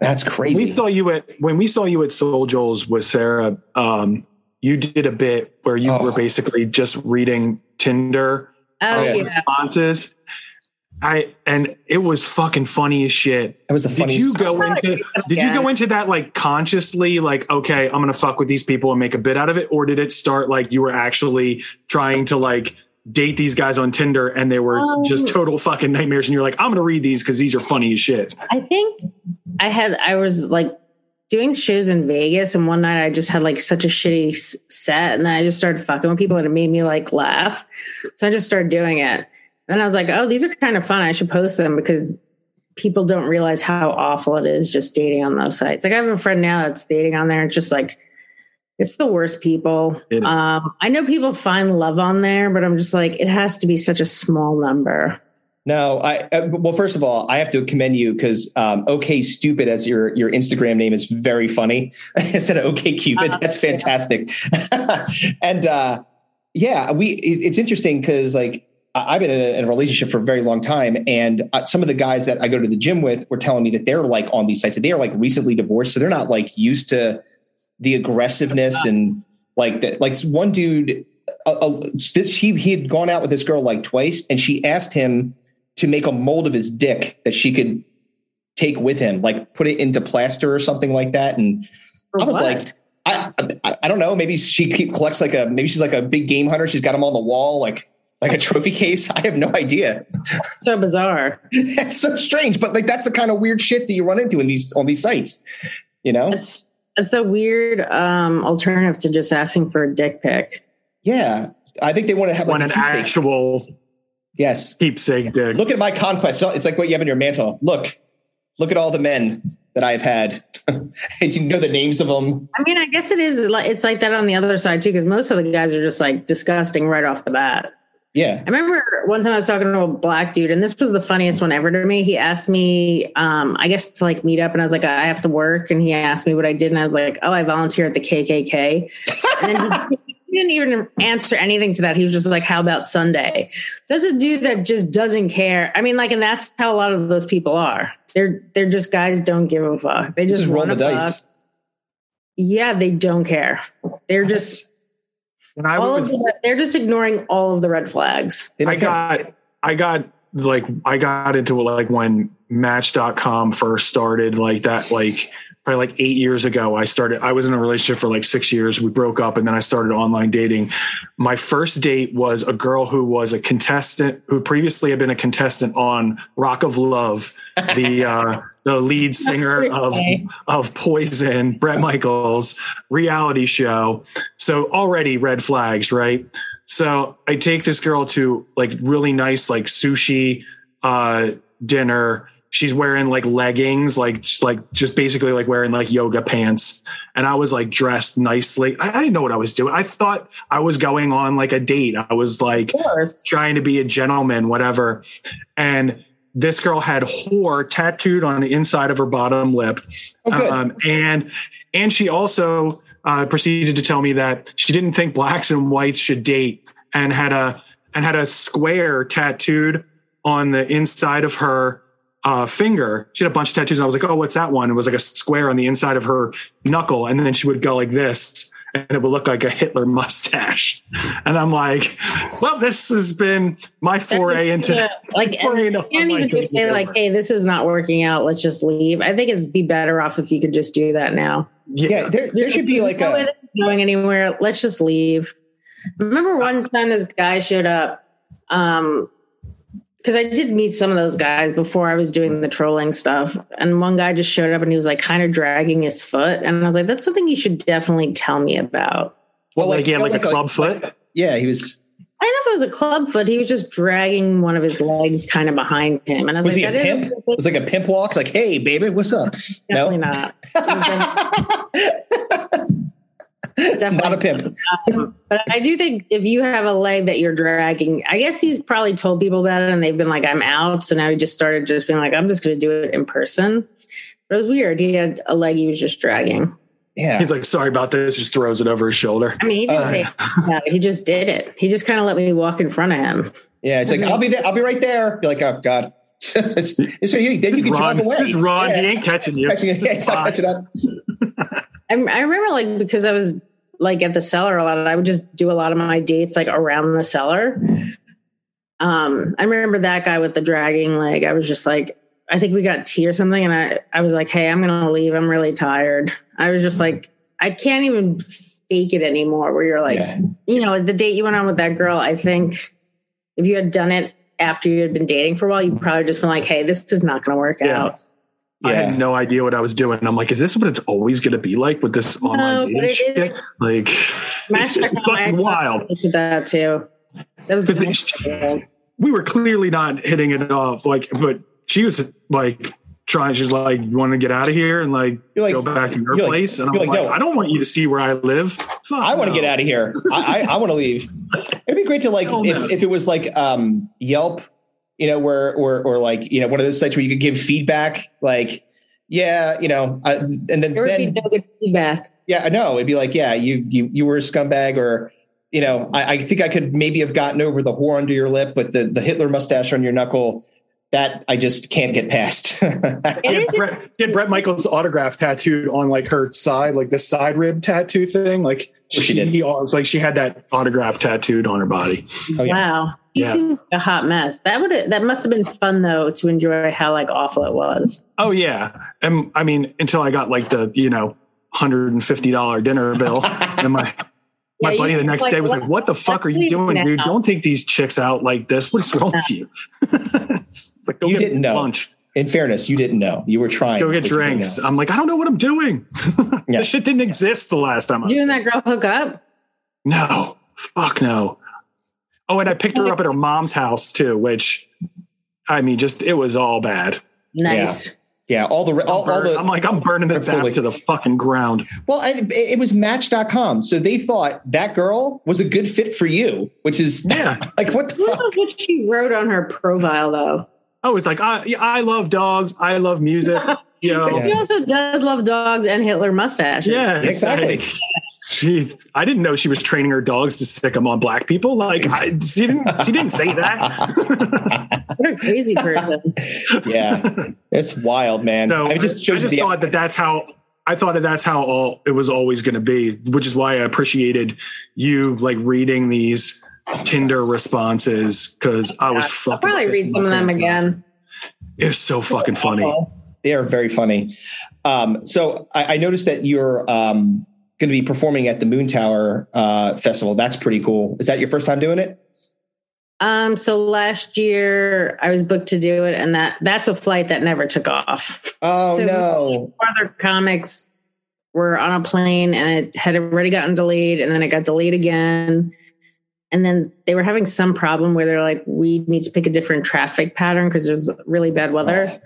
That's crazy. we saw you at when we saw you at Soul Joe's with Sarah. Um, you did a bit where you Oh. were basically just reading Tinder Oh, yeah. yeah. responses. I and it was fucking funny as shit. That was the Did you go into did you go into that like consciously like okay I'm gonna fuck with these people and make a bit out of it or did it start like you were actually trying to like date these guys on Tinder and they were Um, just total fucking nightmares and you're like I'm gonna read these because these are funny as shit. I think I had I was like doing shows in Vegas, and one night I just had like such a shitty set, and then I just started fucking with people, and it made me like laugh. So I just started doing it. Then I was like, oh, these are kind of fun. I should post them because people don't realize how awful it is just dating on those sites. Like I have a friend now that's dating on there. It's just like it's the worst people. Um, I know people find love on there, but I'm just like, it has to be such a small number. No, I uh, well, first of all, I have to commend you because um, "Okay Stupid" as your your Instagram name is very funny [laughs] instead of "Okay Cupid." Uh, That's fantastic. [laughs] and uh, yeah, we it, it's interesting because like I've been in a, in a relationship for a very long time, and uh, some of the guys that I go to the gym with were telling me that they're like on these sites, that they are like recently divorced, so they're not like used to the aggressiveness and like that. Like one dude, uh, uh, this, he he had gone out with this girl like twice, and she asked him to make a mold of his dick that she could take with him, like put it into plaster or something like that. And For I was what? like, I, I I don't know. Maybe she keep, collects like a maybe she's like a big game hunter. She's got them on the wall, like like a trophy case. [laughs] I have no idea. so bizarre. [laughs] That's so strange, but like that's the kind of weird shit that you run into in these on these sites. You know? It's it's a weird um, alternative to just asking for a dick pic. yeah. I think they want to have like When a an keepsake. actual Yes. keepsake dick. Look at my conquest. It's like what you have in your mantle. Look, look at all the men that I've had. [laughs] and you know the names of them. I mean, I guess it is like it's like that on the other side too, because most of the guys are just like disgusting right off the bat. Yeah. I remember one time I was talking to a black dude, and this was the funniest one ever to me. He asked me, um, I guess to like meet up, and I was like, I have to work, and he asked me what I did, and I was like, Oh, I volunteer at the KKK. And then he, [laughs] he didn't even answer anything to that. He was just like, How about Sunday? That's a dude that just doesn't care. I mean, like, and that's how a lot of those people are. They're they're just guys don't give a fuck. They just, Just roll run the dice. fuck. Yeah, they don't care. They're just And I all would, of the, they're just ignoring all of the red flags. I got I got like I got into it like when match.com first started like that like probably like 8 years ago I started I was in a relationship for like 6 years we broke up and then I started online dating my first date was a girl who was a contestant who previously had been a contestant on Rock of Love the [laughs] uh the lead singer of of Poison, Bret Michaels reality show. So already red flags, right? So I take this girl to like really nice like sushi uh dinner. She's wearing like leggings, like just, like just basically like wearing like yoga pants. And I was like dressed nicely. I, I didn't know what I was doing. I thought I was going on like a date. I was like trying to be a gentleman, whatever. And this girl had whore tattooed on the inside of her bottom lip. Oh. Um, and and she also uh, proceeded to tell me that she didn't think blacks and whites should date, and had a and had a square tattooed on the inside of her uh, finger. She had a bunch of tattoos, and I was like, "Oh, what's that one?" It was like a square on the inside of her knuckle, and then she would go like this, and it would look like a Hitler mustache. [laughs] And I'm like, well, this has been my foray into Yeah, [laughs] like foray into you can't even just say business like, "Hey, this is not working out. Let's just leave." I think it'd be better off if you could just do that now. Yeah, there, there should be like no way a this going anywhere. Let's just leave. Remember one time this guy showed up, um, because I did meet some of those guys before I was doing the trolling stuff, and one guy just showed up and he was like kind of dragging his foot, and I was like, "That's something you should definitely tell me about." well, like, yeah, like a club like- foot. yeah, he was. I don't know if it was a club foot. He was just dragging one of his legs kind of behind him, and I was, Was he a "That is pimp? It was like a pimp walk. Like, hey, baby, what's up? definitely no, not." [laughs] not a pimp. Um, but I do think if you have a leg that you're dragging, I guess he's probably told people about it and they've been like, I'm out. So now he just started just being like, I'm just going to do it in person. But it was weird. He had a leg he was just dragging. Yeah, He's like, sorry about this, just throws it over his shoulder. I mean, he didn't Uh. say yeah, he just did it. He just kind of let me walk in front of him. yeah. It's like I'll be there. I'll be right there. You're like, oh god. [laughs] It's- it's- then you can run, jog away. just run. Yeah. He ain't catching you. Catching- yeah, he's not catching up. [laughs] I, I remember like because I was like at the cellar a lot, I would just do a lot of my dates like around the cellar. Um, I remember that guy with the dragging leg. I was just like, I think we got tea or something, and I I was like, hey, I'm gonna leave. I'm really tired. I was just like, I can't even fake it anymore. Where you're like, Yeah. you know, the date you went on with that girl. I think if you had done it after you had been dating for a while, you'd probably just been like, hey, this is not gonna work Yeah. out. I had no idea what I was doing. I'm like, is this what it's always going to be like with this online but dating it shit? is- Like, [laughs] it's fucking wild. Look at that too. That was Because it- we were clearly not hitting it off. Like, but she was like trying. She's like, "You want to get out of here and like, like, go back to your you're like- place?" and I'm like, like, no. "I don't want you to see where I live. Fuck I want to no. get out of here. I, I, I want to leave. [laughs] It'd be great to like if, if it was like um, Yelp, you know, where or or like you know one of those sites where you could give feedback, like yeah, you know, uh, and then There would then be no good feedback. yeah, I know it'd be like yeah, you you you were a scumbag or. You know, I, I think I could maybe have gotten over the whore under your lip, but the, the Hitler mustache on your knuckle, that I just can't get past. [laughs] She had, Bret, she Bret Michaels' autograph tattooed on like her side, like the side rib tattoo thing. Like Oh, she she, did. he, was like she had that autograph tattooed on her body. Oh, yeah. Wow. You Yeah. seem like a hot mess. That would that must have been fun though to enjoy how like awful it was. Oh yeah, and I mean until I got like the you know hundred and fifty dollar dinner bill, [laughs] and my my Yeah, buddy the next like, day was what- like, "What the fuck are you let's leave doing, dude? Don't take these chicks out like this. What is wrong with you?" [laughs] it's like, go You get didn't know. lunch, In fairness, you didn't know. You were trying. To go get but you didn't drinks. I'm like, I don't know what I'm doing. [laughs] Yeah. This shit didn't exist the last time. I You and that girl hook up? No, fuck no. Oh, and I picked her up at her mom's house too, which I mean, just it was all bad. Nice. Yeah, all the all, all the I'm like, I'm burning this Absolutely. app to the fucking ground. Well, and it, it was Match.com, so they thought that girl was a good fit for you, which is Yeah. [laughs] like what the Who fuck? what she wrote on her profile though? Oh, I was like, I, I love dogs. I love music. [laughs] You know, But she also does love dogs and Hitler mustaches. yeah, Exactly. Like, she, I didn't know she was training her dogs to stick them on black people. Like, I, she didn't. She didn't say that. [laughs] What a crazy person. yeah, it's wild, man. So I mean, it just I, shows just the thought that that's how. I thought that that's how all it was always going to be, which is why I appreciated you like reading these Tinder responses because I was fucking. I'll probably read some of them again. It's so fucking funny. they are very funny. Um, so I, I noticed that you're um, going to be performing at the Moontower uh, Festival. That's pretty cool. Is that your first time doing it? Um, so last year I was booked to do it, and that that's a flight that never took off. Oh So- no! Other comics were on a plane, and it had already gotten delayed, and then it got delayed again. And then they were having some problem where they're like, "We need to pick a different traffic pattern because there's really bad weather."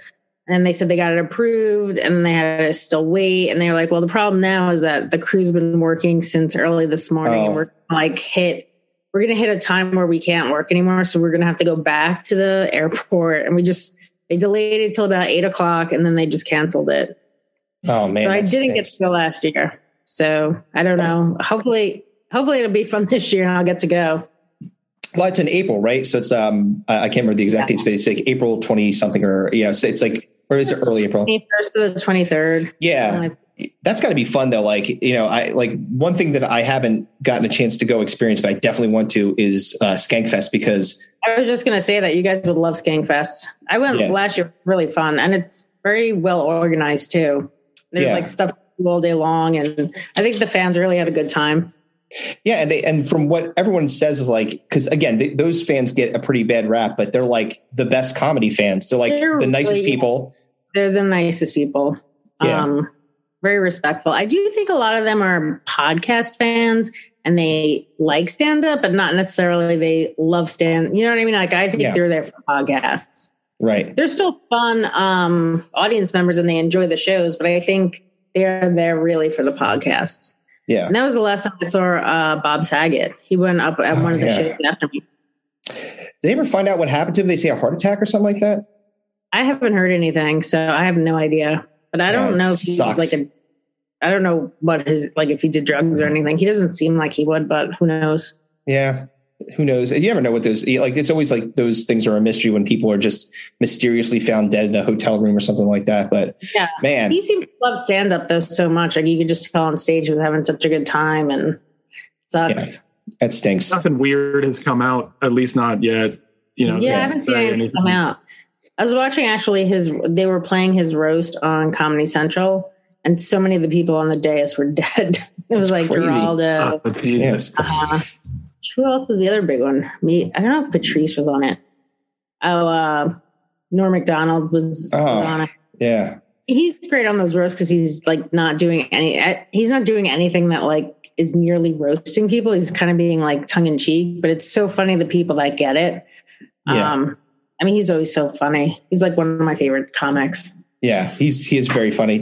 And they said they got it approved, and they had to still wait. And they were like, "Well, the problem now is that the crew's been working since early this morning, Oh. and we're like hit we're going to hit a time where we can't work anymore. So we're going to have to go back to the airport. And we just, they delayed it till about eight o'clock and then they just canceled it. Oh man! so I didn't get to go last year. So I don't That's- know. Hopefully, hopefully it'll be fun [laughs] this year and I'll get to go. Well, it's in April, right? So it's um, I can't remember the exact dates, but it's like April twenty something, or you know, it's, it's like, or is it early April? 21st to the 23rd. Yeah, that's got to be fun though. Like you know, I like one thing that I haven't gotten a chance to go experience, but I definitely want to is uh, Skankfest because I was just going to say that you guys would love Skankfest. I went Yeah. last year, really fun, and it's very well organized too. There's Yeah. like stuff all day long, and I think the fans really had a good time. yeah, and they and from what everyone says is like because again th- those fans get a pretty bad rap, but they're like the best comedy fans. They're like They're the nicest really- people. They're the nicest people. Yeah. Um, very respectful. I do think a lot of them are podcast fans and they like stand up, but not necessarily they love stand. You know what I mean? Like I think Yeah. they're there for podcasts. Right. They're still fun um, audience members and they enjoy the shows, but I think they're there really for the podcast. Yeah. And that was the last time I saw uh, Bob Saget. He went up at Oh, one of the yeah. shows after me. Did they ever find out what happened to him? They say a heart attack or something like that. I haven't heard anything, so I have no idea. But I Yeah, don't know if he's sucks. like a. I don't know what his like if he did drugs or anything. He doesn't seem like he would, but who knows? Yeah. Who knows? You never know what those like. It's always like those things are a mystery when people are just mysteriously found dead in a hotel room or something like that. But Yeah. man, He seemed to love stand up though so much. Like you could just tell on stage he was having such a good time and sucks. that stinks. Nothing weird has come out, at least not yet. You know, Yeah, yeah, I haven't seen anything come out. I was watching actually his. They were playing his roast on Comedy Central, and so many of the people on the dais were [laughs] dead. It was That's like crazy. Geraldo. Oh, Jesus. Uh, who else was the other big one? Me. I don't know if Patrice was on it. Oh, uh, Norm Macdonald was, Oh. on it. Yeah. He's great on those roasts because he's like not doing any. He's not doing anything that like is nearly roasting people. He's kind of being like tongue in cheek, but it's so funny the people that get it. Yeah. Um, I mean, he's always so funny. He's like one of my favorite comics. Yeah, he's he is very funny.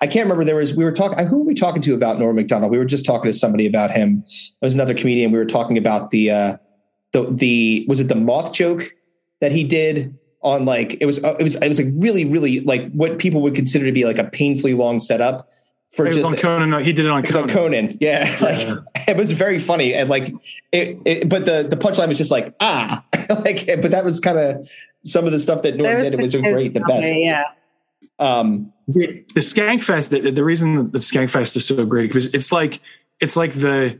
I can't remember. There was we were talking. Who were we talking to about Norm Macdonald? We were just talking to somebody about him. There was another comedian. We were talking about the uh, the the was it the moth joke that he did on like it was uh, it was it was like really really like what people would consider to be like a painfully long setup for It was just on Conan. He did it on it was on Conan. Conan. Yeah, [laughs] like it was very funny and like it. it but the the punchline was just like ah, [laughs] like but that was kind of some of the stuff that Norm did. It was great, the best. Okay, yeah. Um, the, the Skankfest. The, the reason that the Skankfest is so great because it's like it's like the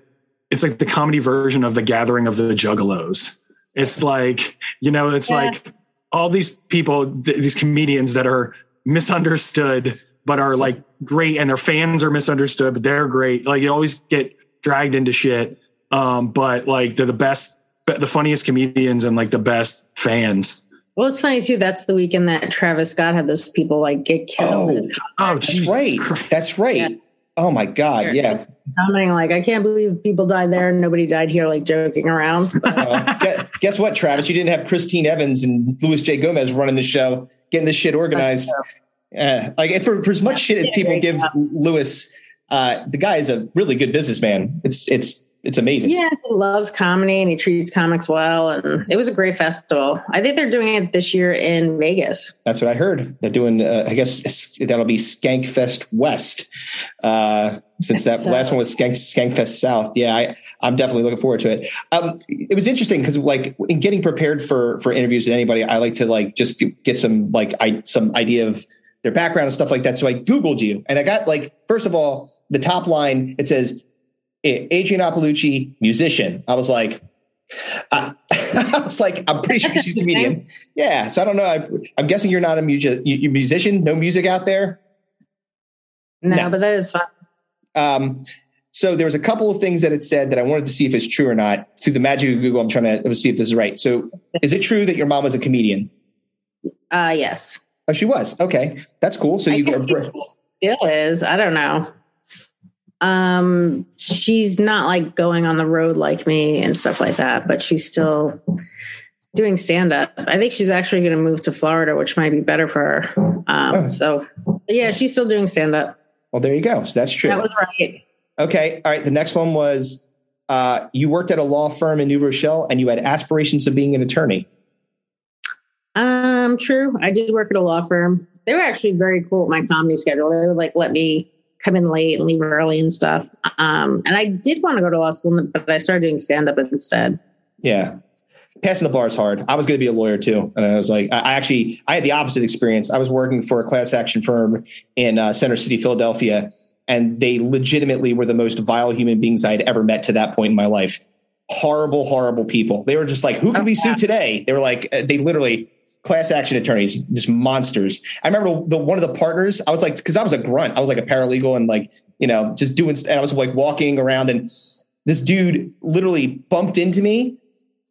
it's like the comedy version of the Gathering of the Juggalos. It's [laughs] like you know, it's Yeah. like all these people, th- these comedians that are misunderstood but are like great, and their fans are misunderstood, but they're great. Like you always get dragged into shit, um, but like they're the best, the funniest comedians and like the best fans. Well, it's funny too. That's the weekend that Travis Scott had those people like get killed. Oh. and Oh, That's Jesus right. Christ. That's right. Yeah. Oh my God. Yeah. Commenting like, I can't believe people died there and nobody died here, like joking around. But [laughs] Well, guess, guess what, Travis? You didn't have Christine Evans and Luis J. Gomez running the show, getting this shit organized. Uh, like for, for as much shit as people give Luis, uh, the guy is a really good businessman. It's it's it's amazing. yeah, he loves comedy and he treats comics well. And it was a great festival. I think they're doing it this year in Vegas. That's what I heard. They're doing. Uh, I guess that'll be Skankfest West, uh, since that So- last one was Skank Skankfest South. Yeah, I, I'm definitely looking forward to it. Um, it was interesting because, like, in getting prepared for for interviews with anybody, I like to like just get some like I some idea of their background and stuff like that. So I googled you, and I got like first of all the top line. It says Adrienne Iapalucci, musician. I was like. I, [laughs] I was like, I'm pretty sure [laughs] she's a comedian. Yeah, so I don't know. I, I'm guessing you're not a music, you, musician. No music out there. No, No. but that is fun. Um, so there was a couple of things that it said that I wanted to see if it's true or not. Through the magic of Google, I'm trying to see if this is right. So, is it true that your mom was a comedian? Uh, yes. Oh, she was. Okay, that's cool. So I you she still is. I don't know. Um, she's not like going on the road like me and stuff like that, but she's still doing stand up. I think she's actually going to move to Florida, which might be better for her. Um, Oh. so yeah, she's still doing stand up. well, there you go. So that's true. That was right. okay. All right. The next one was uh, you worked at a law firm in New Rochelle and you had aspirations of being an attorney. Um, true. I did work at a law firm. They were actually very cool with my comedy schedule. They would like let me come in late and leave early and stuff. Um, and I did want to go to law school, but I started doing stand up instead. Yeah. Passing the bar is hard. I was going to be a lawyer too. And I was like, I I actually, I had the opposite experience. I was working for a class action firm in uh, Center City, Philadelphia. and they legitimately were the most vile human beings I'd ever met to that point in my life. Horrible, horrible people. They were just like, "Who can we sue today?" They were like, uh, they literally class action attorneys, just monsters. I remember the one of the partners. I was like, because I was a grunt, I was like a paralegal, and like you know, just doing. And I was like walking around, and this dude literally bumped into me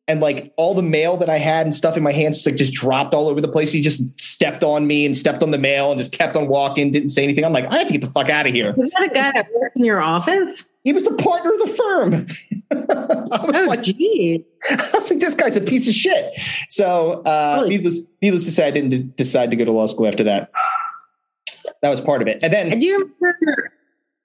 and like all the mail that I had and stuff in my hands like just dropped all over the place. He just stepped on me and stepped on the mail and just kept on walking, didn't say anything. I'm like, I have to get the fuck out of here. Was that a guy that worked in your office? He was the partner of the firm. I was Oh, like, geez. [laughs] I was like, this guy's a piece of shit. So, uh, Really? needless, needless to say, I didn't d- decide to go to law school after that. That was part of it. And I then, do remember.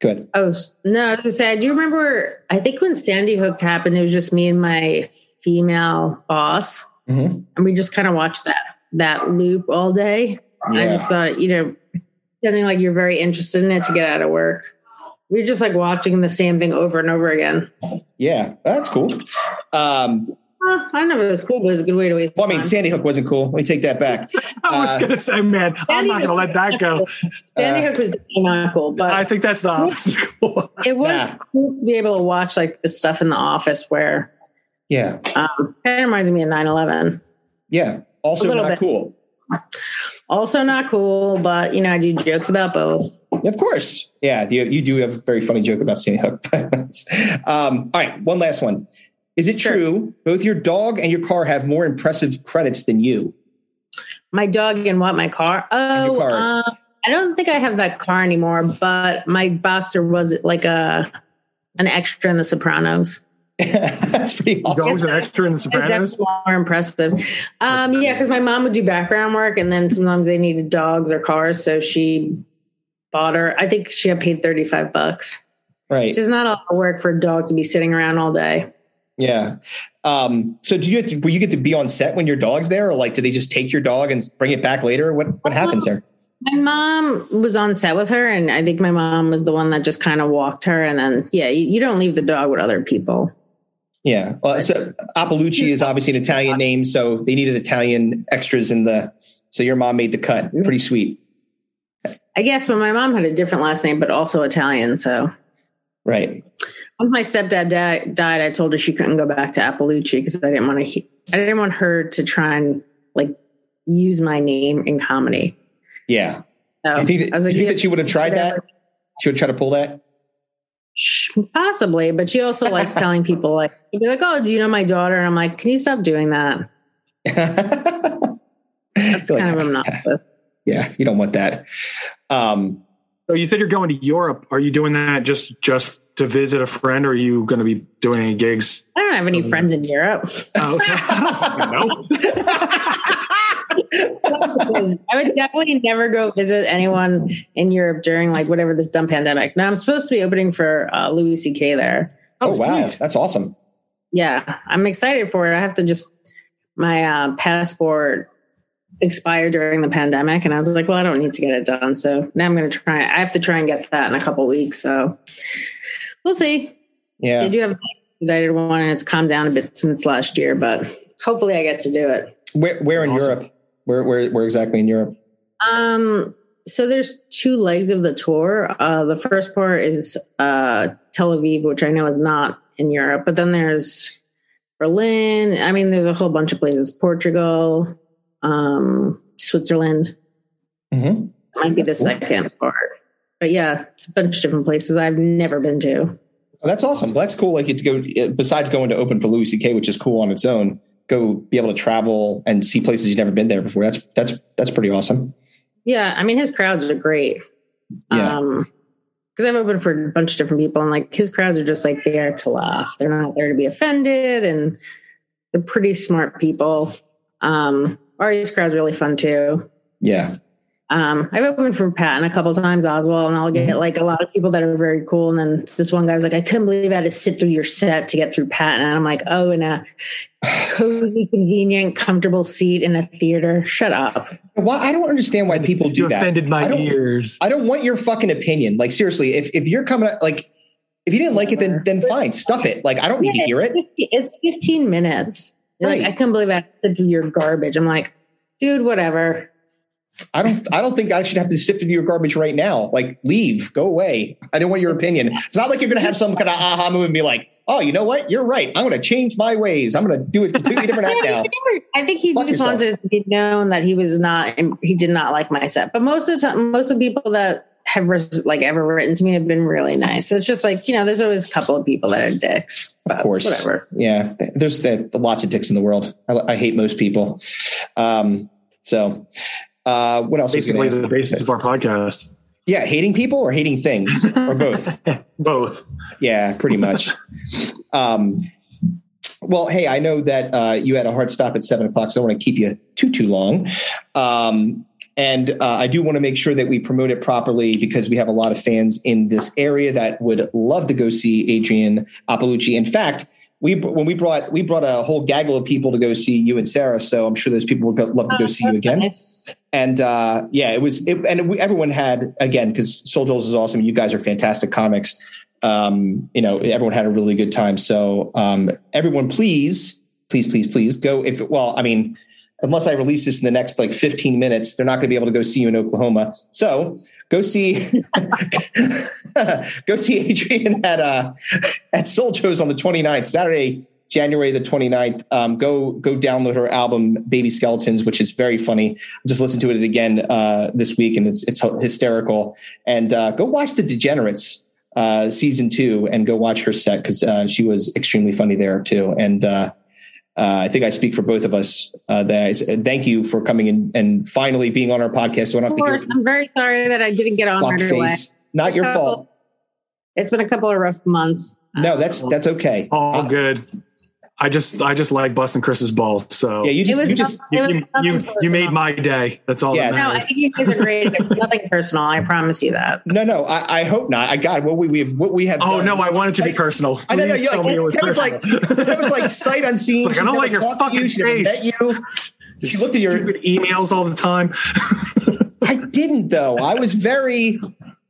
good. Oh no, I was gonna say I do remember. I think when Sandy Hook happened, it was just me and my female boss, Mhm. and we just kind of watched that that loop all day. I just thought, you know, something like you're very interested in it to get out of work. We were just like watching the same thing over and over again. Yeah, that's cool. Um, I don't know if it was cool, but it was a good way to waste. well, I mean, time. Sandy Hook wasn't cool. Let me take that back. [laughs] I was Uh, gonna say, man, I'm not gonna let that go. Sandy uh, Hook was definitely not cool, but I think that's the [laughs] opposite. Cool. it was Nah. cool to be able to watch like the stuff in the office where Yeah, um, kind of reminds me of 9-11 yeah. Also not bit. cool. Also not cool but you know i do jokes about both Of course. Yeah, you, you do have a very funny joke about Sandy Hook. [laughs] um, all right, one last one. Is it Sure. true both your dog and your car have more impressive credits than you? my dog and what my car oh car. uh, i don't think i have that car anymore but my boxer was like a an extra in the sopranos [laughs] That's pretty awesome. Dog's an extra in The Sopranos. more impressive um yeah because my mom would do background work and then sometimes they needed dogs or cars so she bought her i think she got paid 35 bucks Right. which is not a lot of work for a dog to be sitting around all day Yeah. Um, so do you get to, will you get to be on set when your dog's there or like do they just take your dog and bring it back later? What what happens there? My mom was on set with her, and I think my mom was the one that just kind of walked her. And then, yeah, you, you don't leave the dog with other people. Yeah. Well, so Iapalucci is obviously an Italian name, so they needed Italian extras in the so your mom made the cut. Pretty sweet. I guess, but my mom had a different last name, but also Italian. So Right. once my stepdad di- died, I told her she couldn't go back to Appaloochia because I didn't want to. I didn't want her to try and like use my name in comedy. Yeah. So Do you think that, I was do like, you think yeah, that she would have tried that? She would try to pull that? Sh- Possibly, but she also [laughs] likes telling people like, she'll be like, "Oh, do you know my daughter?" And I'm like, "Can you stop doing that?" That's Feel like- kind of obnoxious. yeah, you don't want that. Um, So you said you're going to Europe. Are you doing that just just to visit a friend, or are you going to be doing any gigs? I don't have any friends in Europe. Oh, okay. [laughs] no. [laughs] I would definitely never go visit anyone in Europe during like whatever this dumb pandemic. Now I'm supposed to be opening for uh, Louis C.K. there. oh wow, that's awesome. Yeah, I'm excited for it. I have to just my uh, passport expired during the pandemic, and I was like, well, I don't need to get it done. So now I'm going to try. I have to try and get that in a couple weeks. So we'll see. Yeah. They do have a expedited one, and it's calmed down a bit since last year, but hopefully I get to do it. Where where in Awesome. Europe? Where where where exactly in Europe? Um, so there's two legs of the tour. Uh, the first part is uh, Tel Aviv, which I know is not in Europe, but then there's Berlin. I mean, there's a whole bunch of places. Portugal, um, Switzerland hmm might be the cool. second part. But yeah, it's a bunch of different places I've never been to. Oh, that's awesome. That's cool. Like you to go besides going to open for Louis C.K., which is cool on its own. Go be able to travel and see places you've never been there before. That's that's that's pretty awesome. Yeah, I mean, his crowds are great. Yeah. Um, because I've opened for a bunch of different people, and like his crowds are just like there to laugh. They're not there to be offended, and they're pretty smart people. Um, Ari's crowd's really fun too. Yeah. Um, I've opened for Patton a couple times, Oswalt, and I'll get Mhm. like a lot of people that are very cool. And then this one guy was like, I couldn't believe I had to sit through your set to get through Patton. And I'm like, oh, in a cozy, convenient, comfortable seat in a theater. Shut up. Well, I don't understand why people you do that. offended my I ears. I don't want your fucking opinion. Like seriously, if if you're coming like if you didn't like it, then then fine, stuff it. Like I don't need to hear it. It's 50 It's 15 minutes. You're Right. Like, I couldn't believe I had to sit through your garbage. I'm like, dude, whatever. I don't. I don't think I should have to sift through your garbage right now. Like, leave, go away. I don't want your opinion. It's not like you're going to have some kind of aha moment and be like, "Oh, you know what? You're right. I'm going to change my ways. I'm going to do it completely different act [laughs] now." I think he Fuck just yourself. wanted to be known that he was not. He did not like my set. But most of the time, most of the people that have like ever written to me have been really nice. So it's just like you know, there's always a couple of people that are dicks. Of course. whatever. Yeah, th- there's the, lots of dicks in the world. I, I hate most people. Um, so, uh, what else? Basically, the basis of our podcast. Yeah, hating people or hating things or both. [laughs] Both. Yeah, pretty much. um, well, hey, I know that uh, you had a hard stop at seven o'clock, so I don't want to keep you too too long. Um, and uh, I do want to make sure that we promote it properly because we have a lot of fans in this area that would love to go see Adrienne Iapalucci. In fact, we when we brought we brought a whole gaggle of people to go see you and Sarah, so I'm sure those people would go, love to go see you again and uh, yeah, it was, it, and everyone had again because Soul Joe's is awesome. You guys are fantastic comics. Um, you know, everyone had a really good time. So um, everyone, please, please, please, please go. If well, I mean, unless I release this in the next like 15 minutes, they're not going to be able to go see you in Oklahoma. So go see, [laughs] go see Adrienne at uh, at Soul Joe's on the 29th, Saturday. January the 29th. Um, go go download her album Baby Skeletons, which is very funny. I just listened to it again uh, this week, and it's it's hysterical. And uh, go watch The Degenerates uh, season two, and go watch her set because uh, she was extremely funny there too. And uh, uh, I think I speak for both of us. Uh, that I s- thank you for coming in and finally being on our podcast. So I don't have Of to hear course, I'm very sorry that I didn't get on fuck right away. face. Not your fault. It's been a couple of rough months. No, that's that's okay. All Uh, good. I just I just like busting Chris's balls. So yeah, you just you just not- you, you, you, you made my day. That's all. Yes. that No, I think you guys are great. It's nothing personal. I promise you that. no no. I, I hope not. I got what we we have what we have. Oh done. no, I want it to be personal. I know, no, you're tell like, me Kevin's like, personal. that was like sight unseen. [laughs] Like, I don't like your talked to you. fucking She face. met you. She looked at your. emails all the time. [laughs] I didn't though. I was very.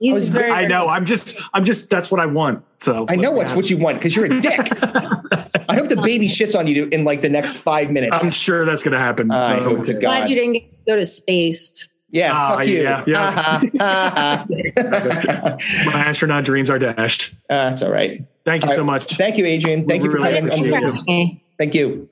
He's was- very, I know. I'm just. I'm just. That's what I want. So I know what's what you want because you're a dick. [laughs] I hope the baby shits on you in like the next five minutes. I'm sure that's going to happen. I Um, hope to God. glad you didn't get to go to space. yeah, Ah, fuck you. yeah, yeah. Uh-huh, [laughs] uh-huh. My astronaut dreams are dashed. Uh, that's all right. Thank you All so right. much. Thank you, Adrienne. Thank you for really coming. on appreciate the- it. Me. Thank you.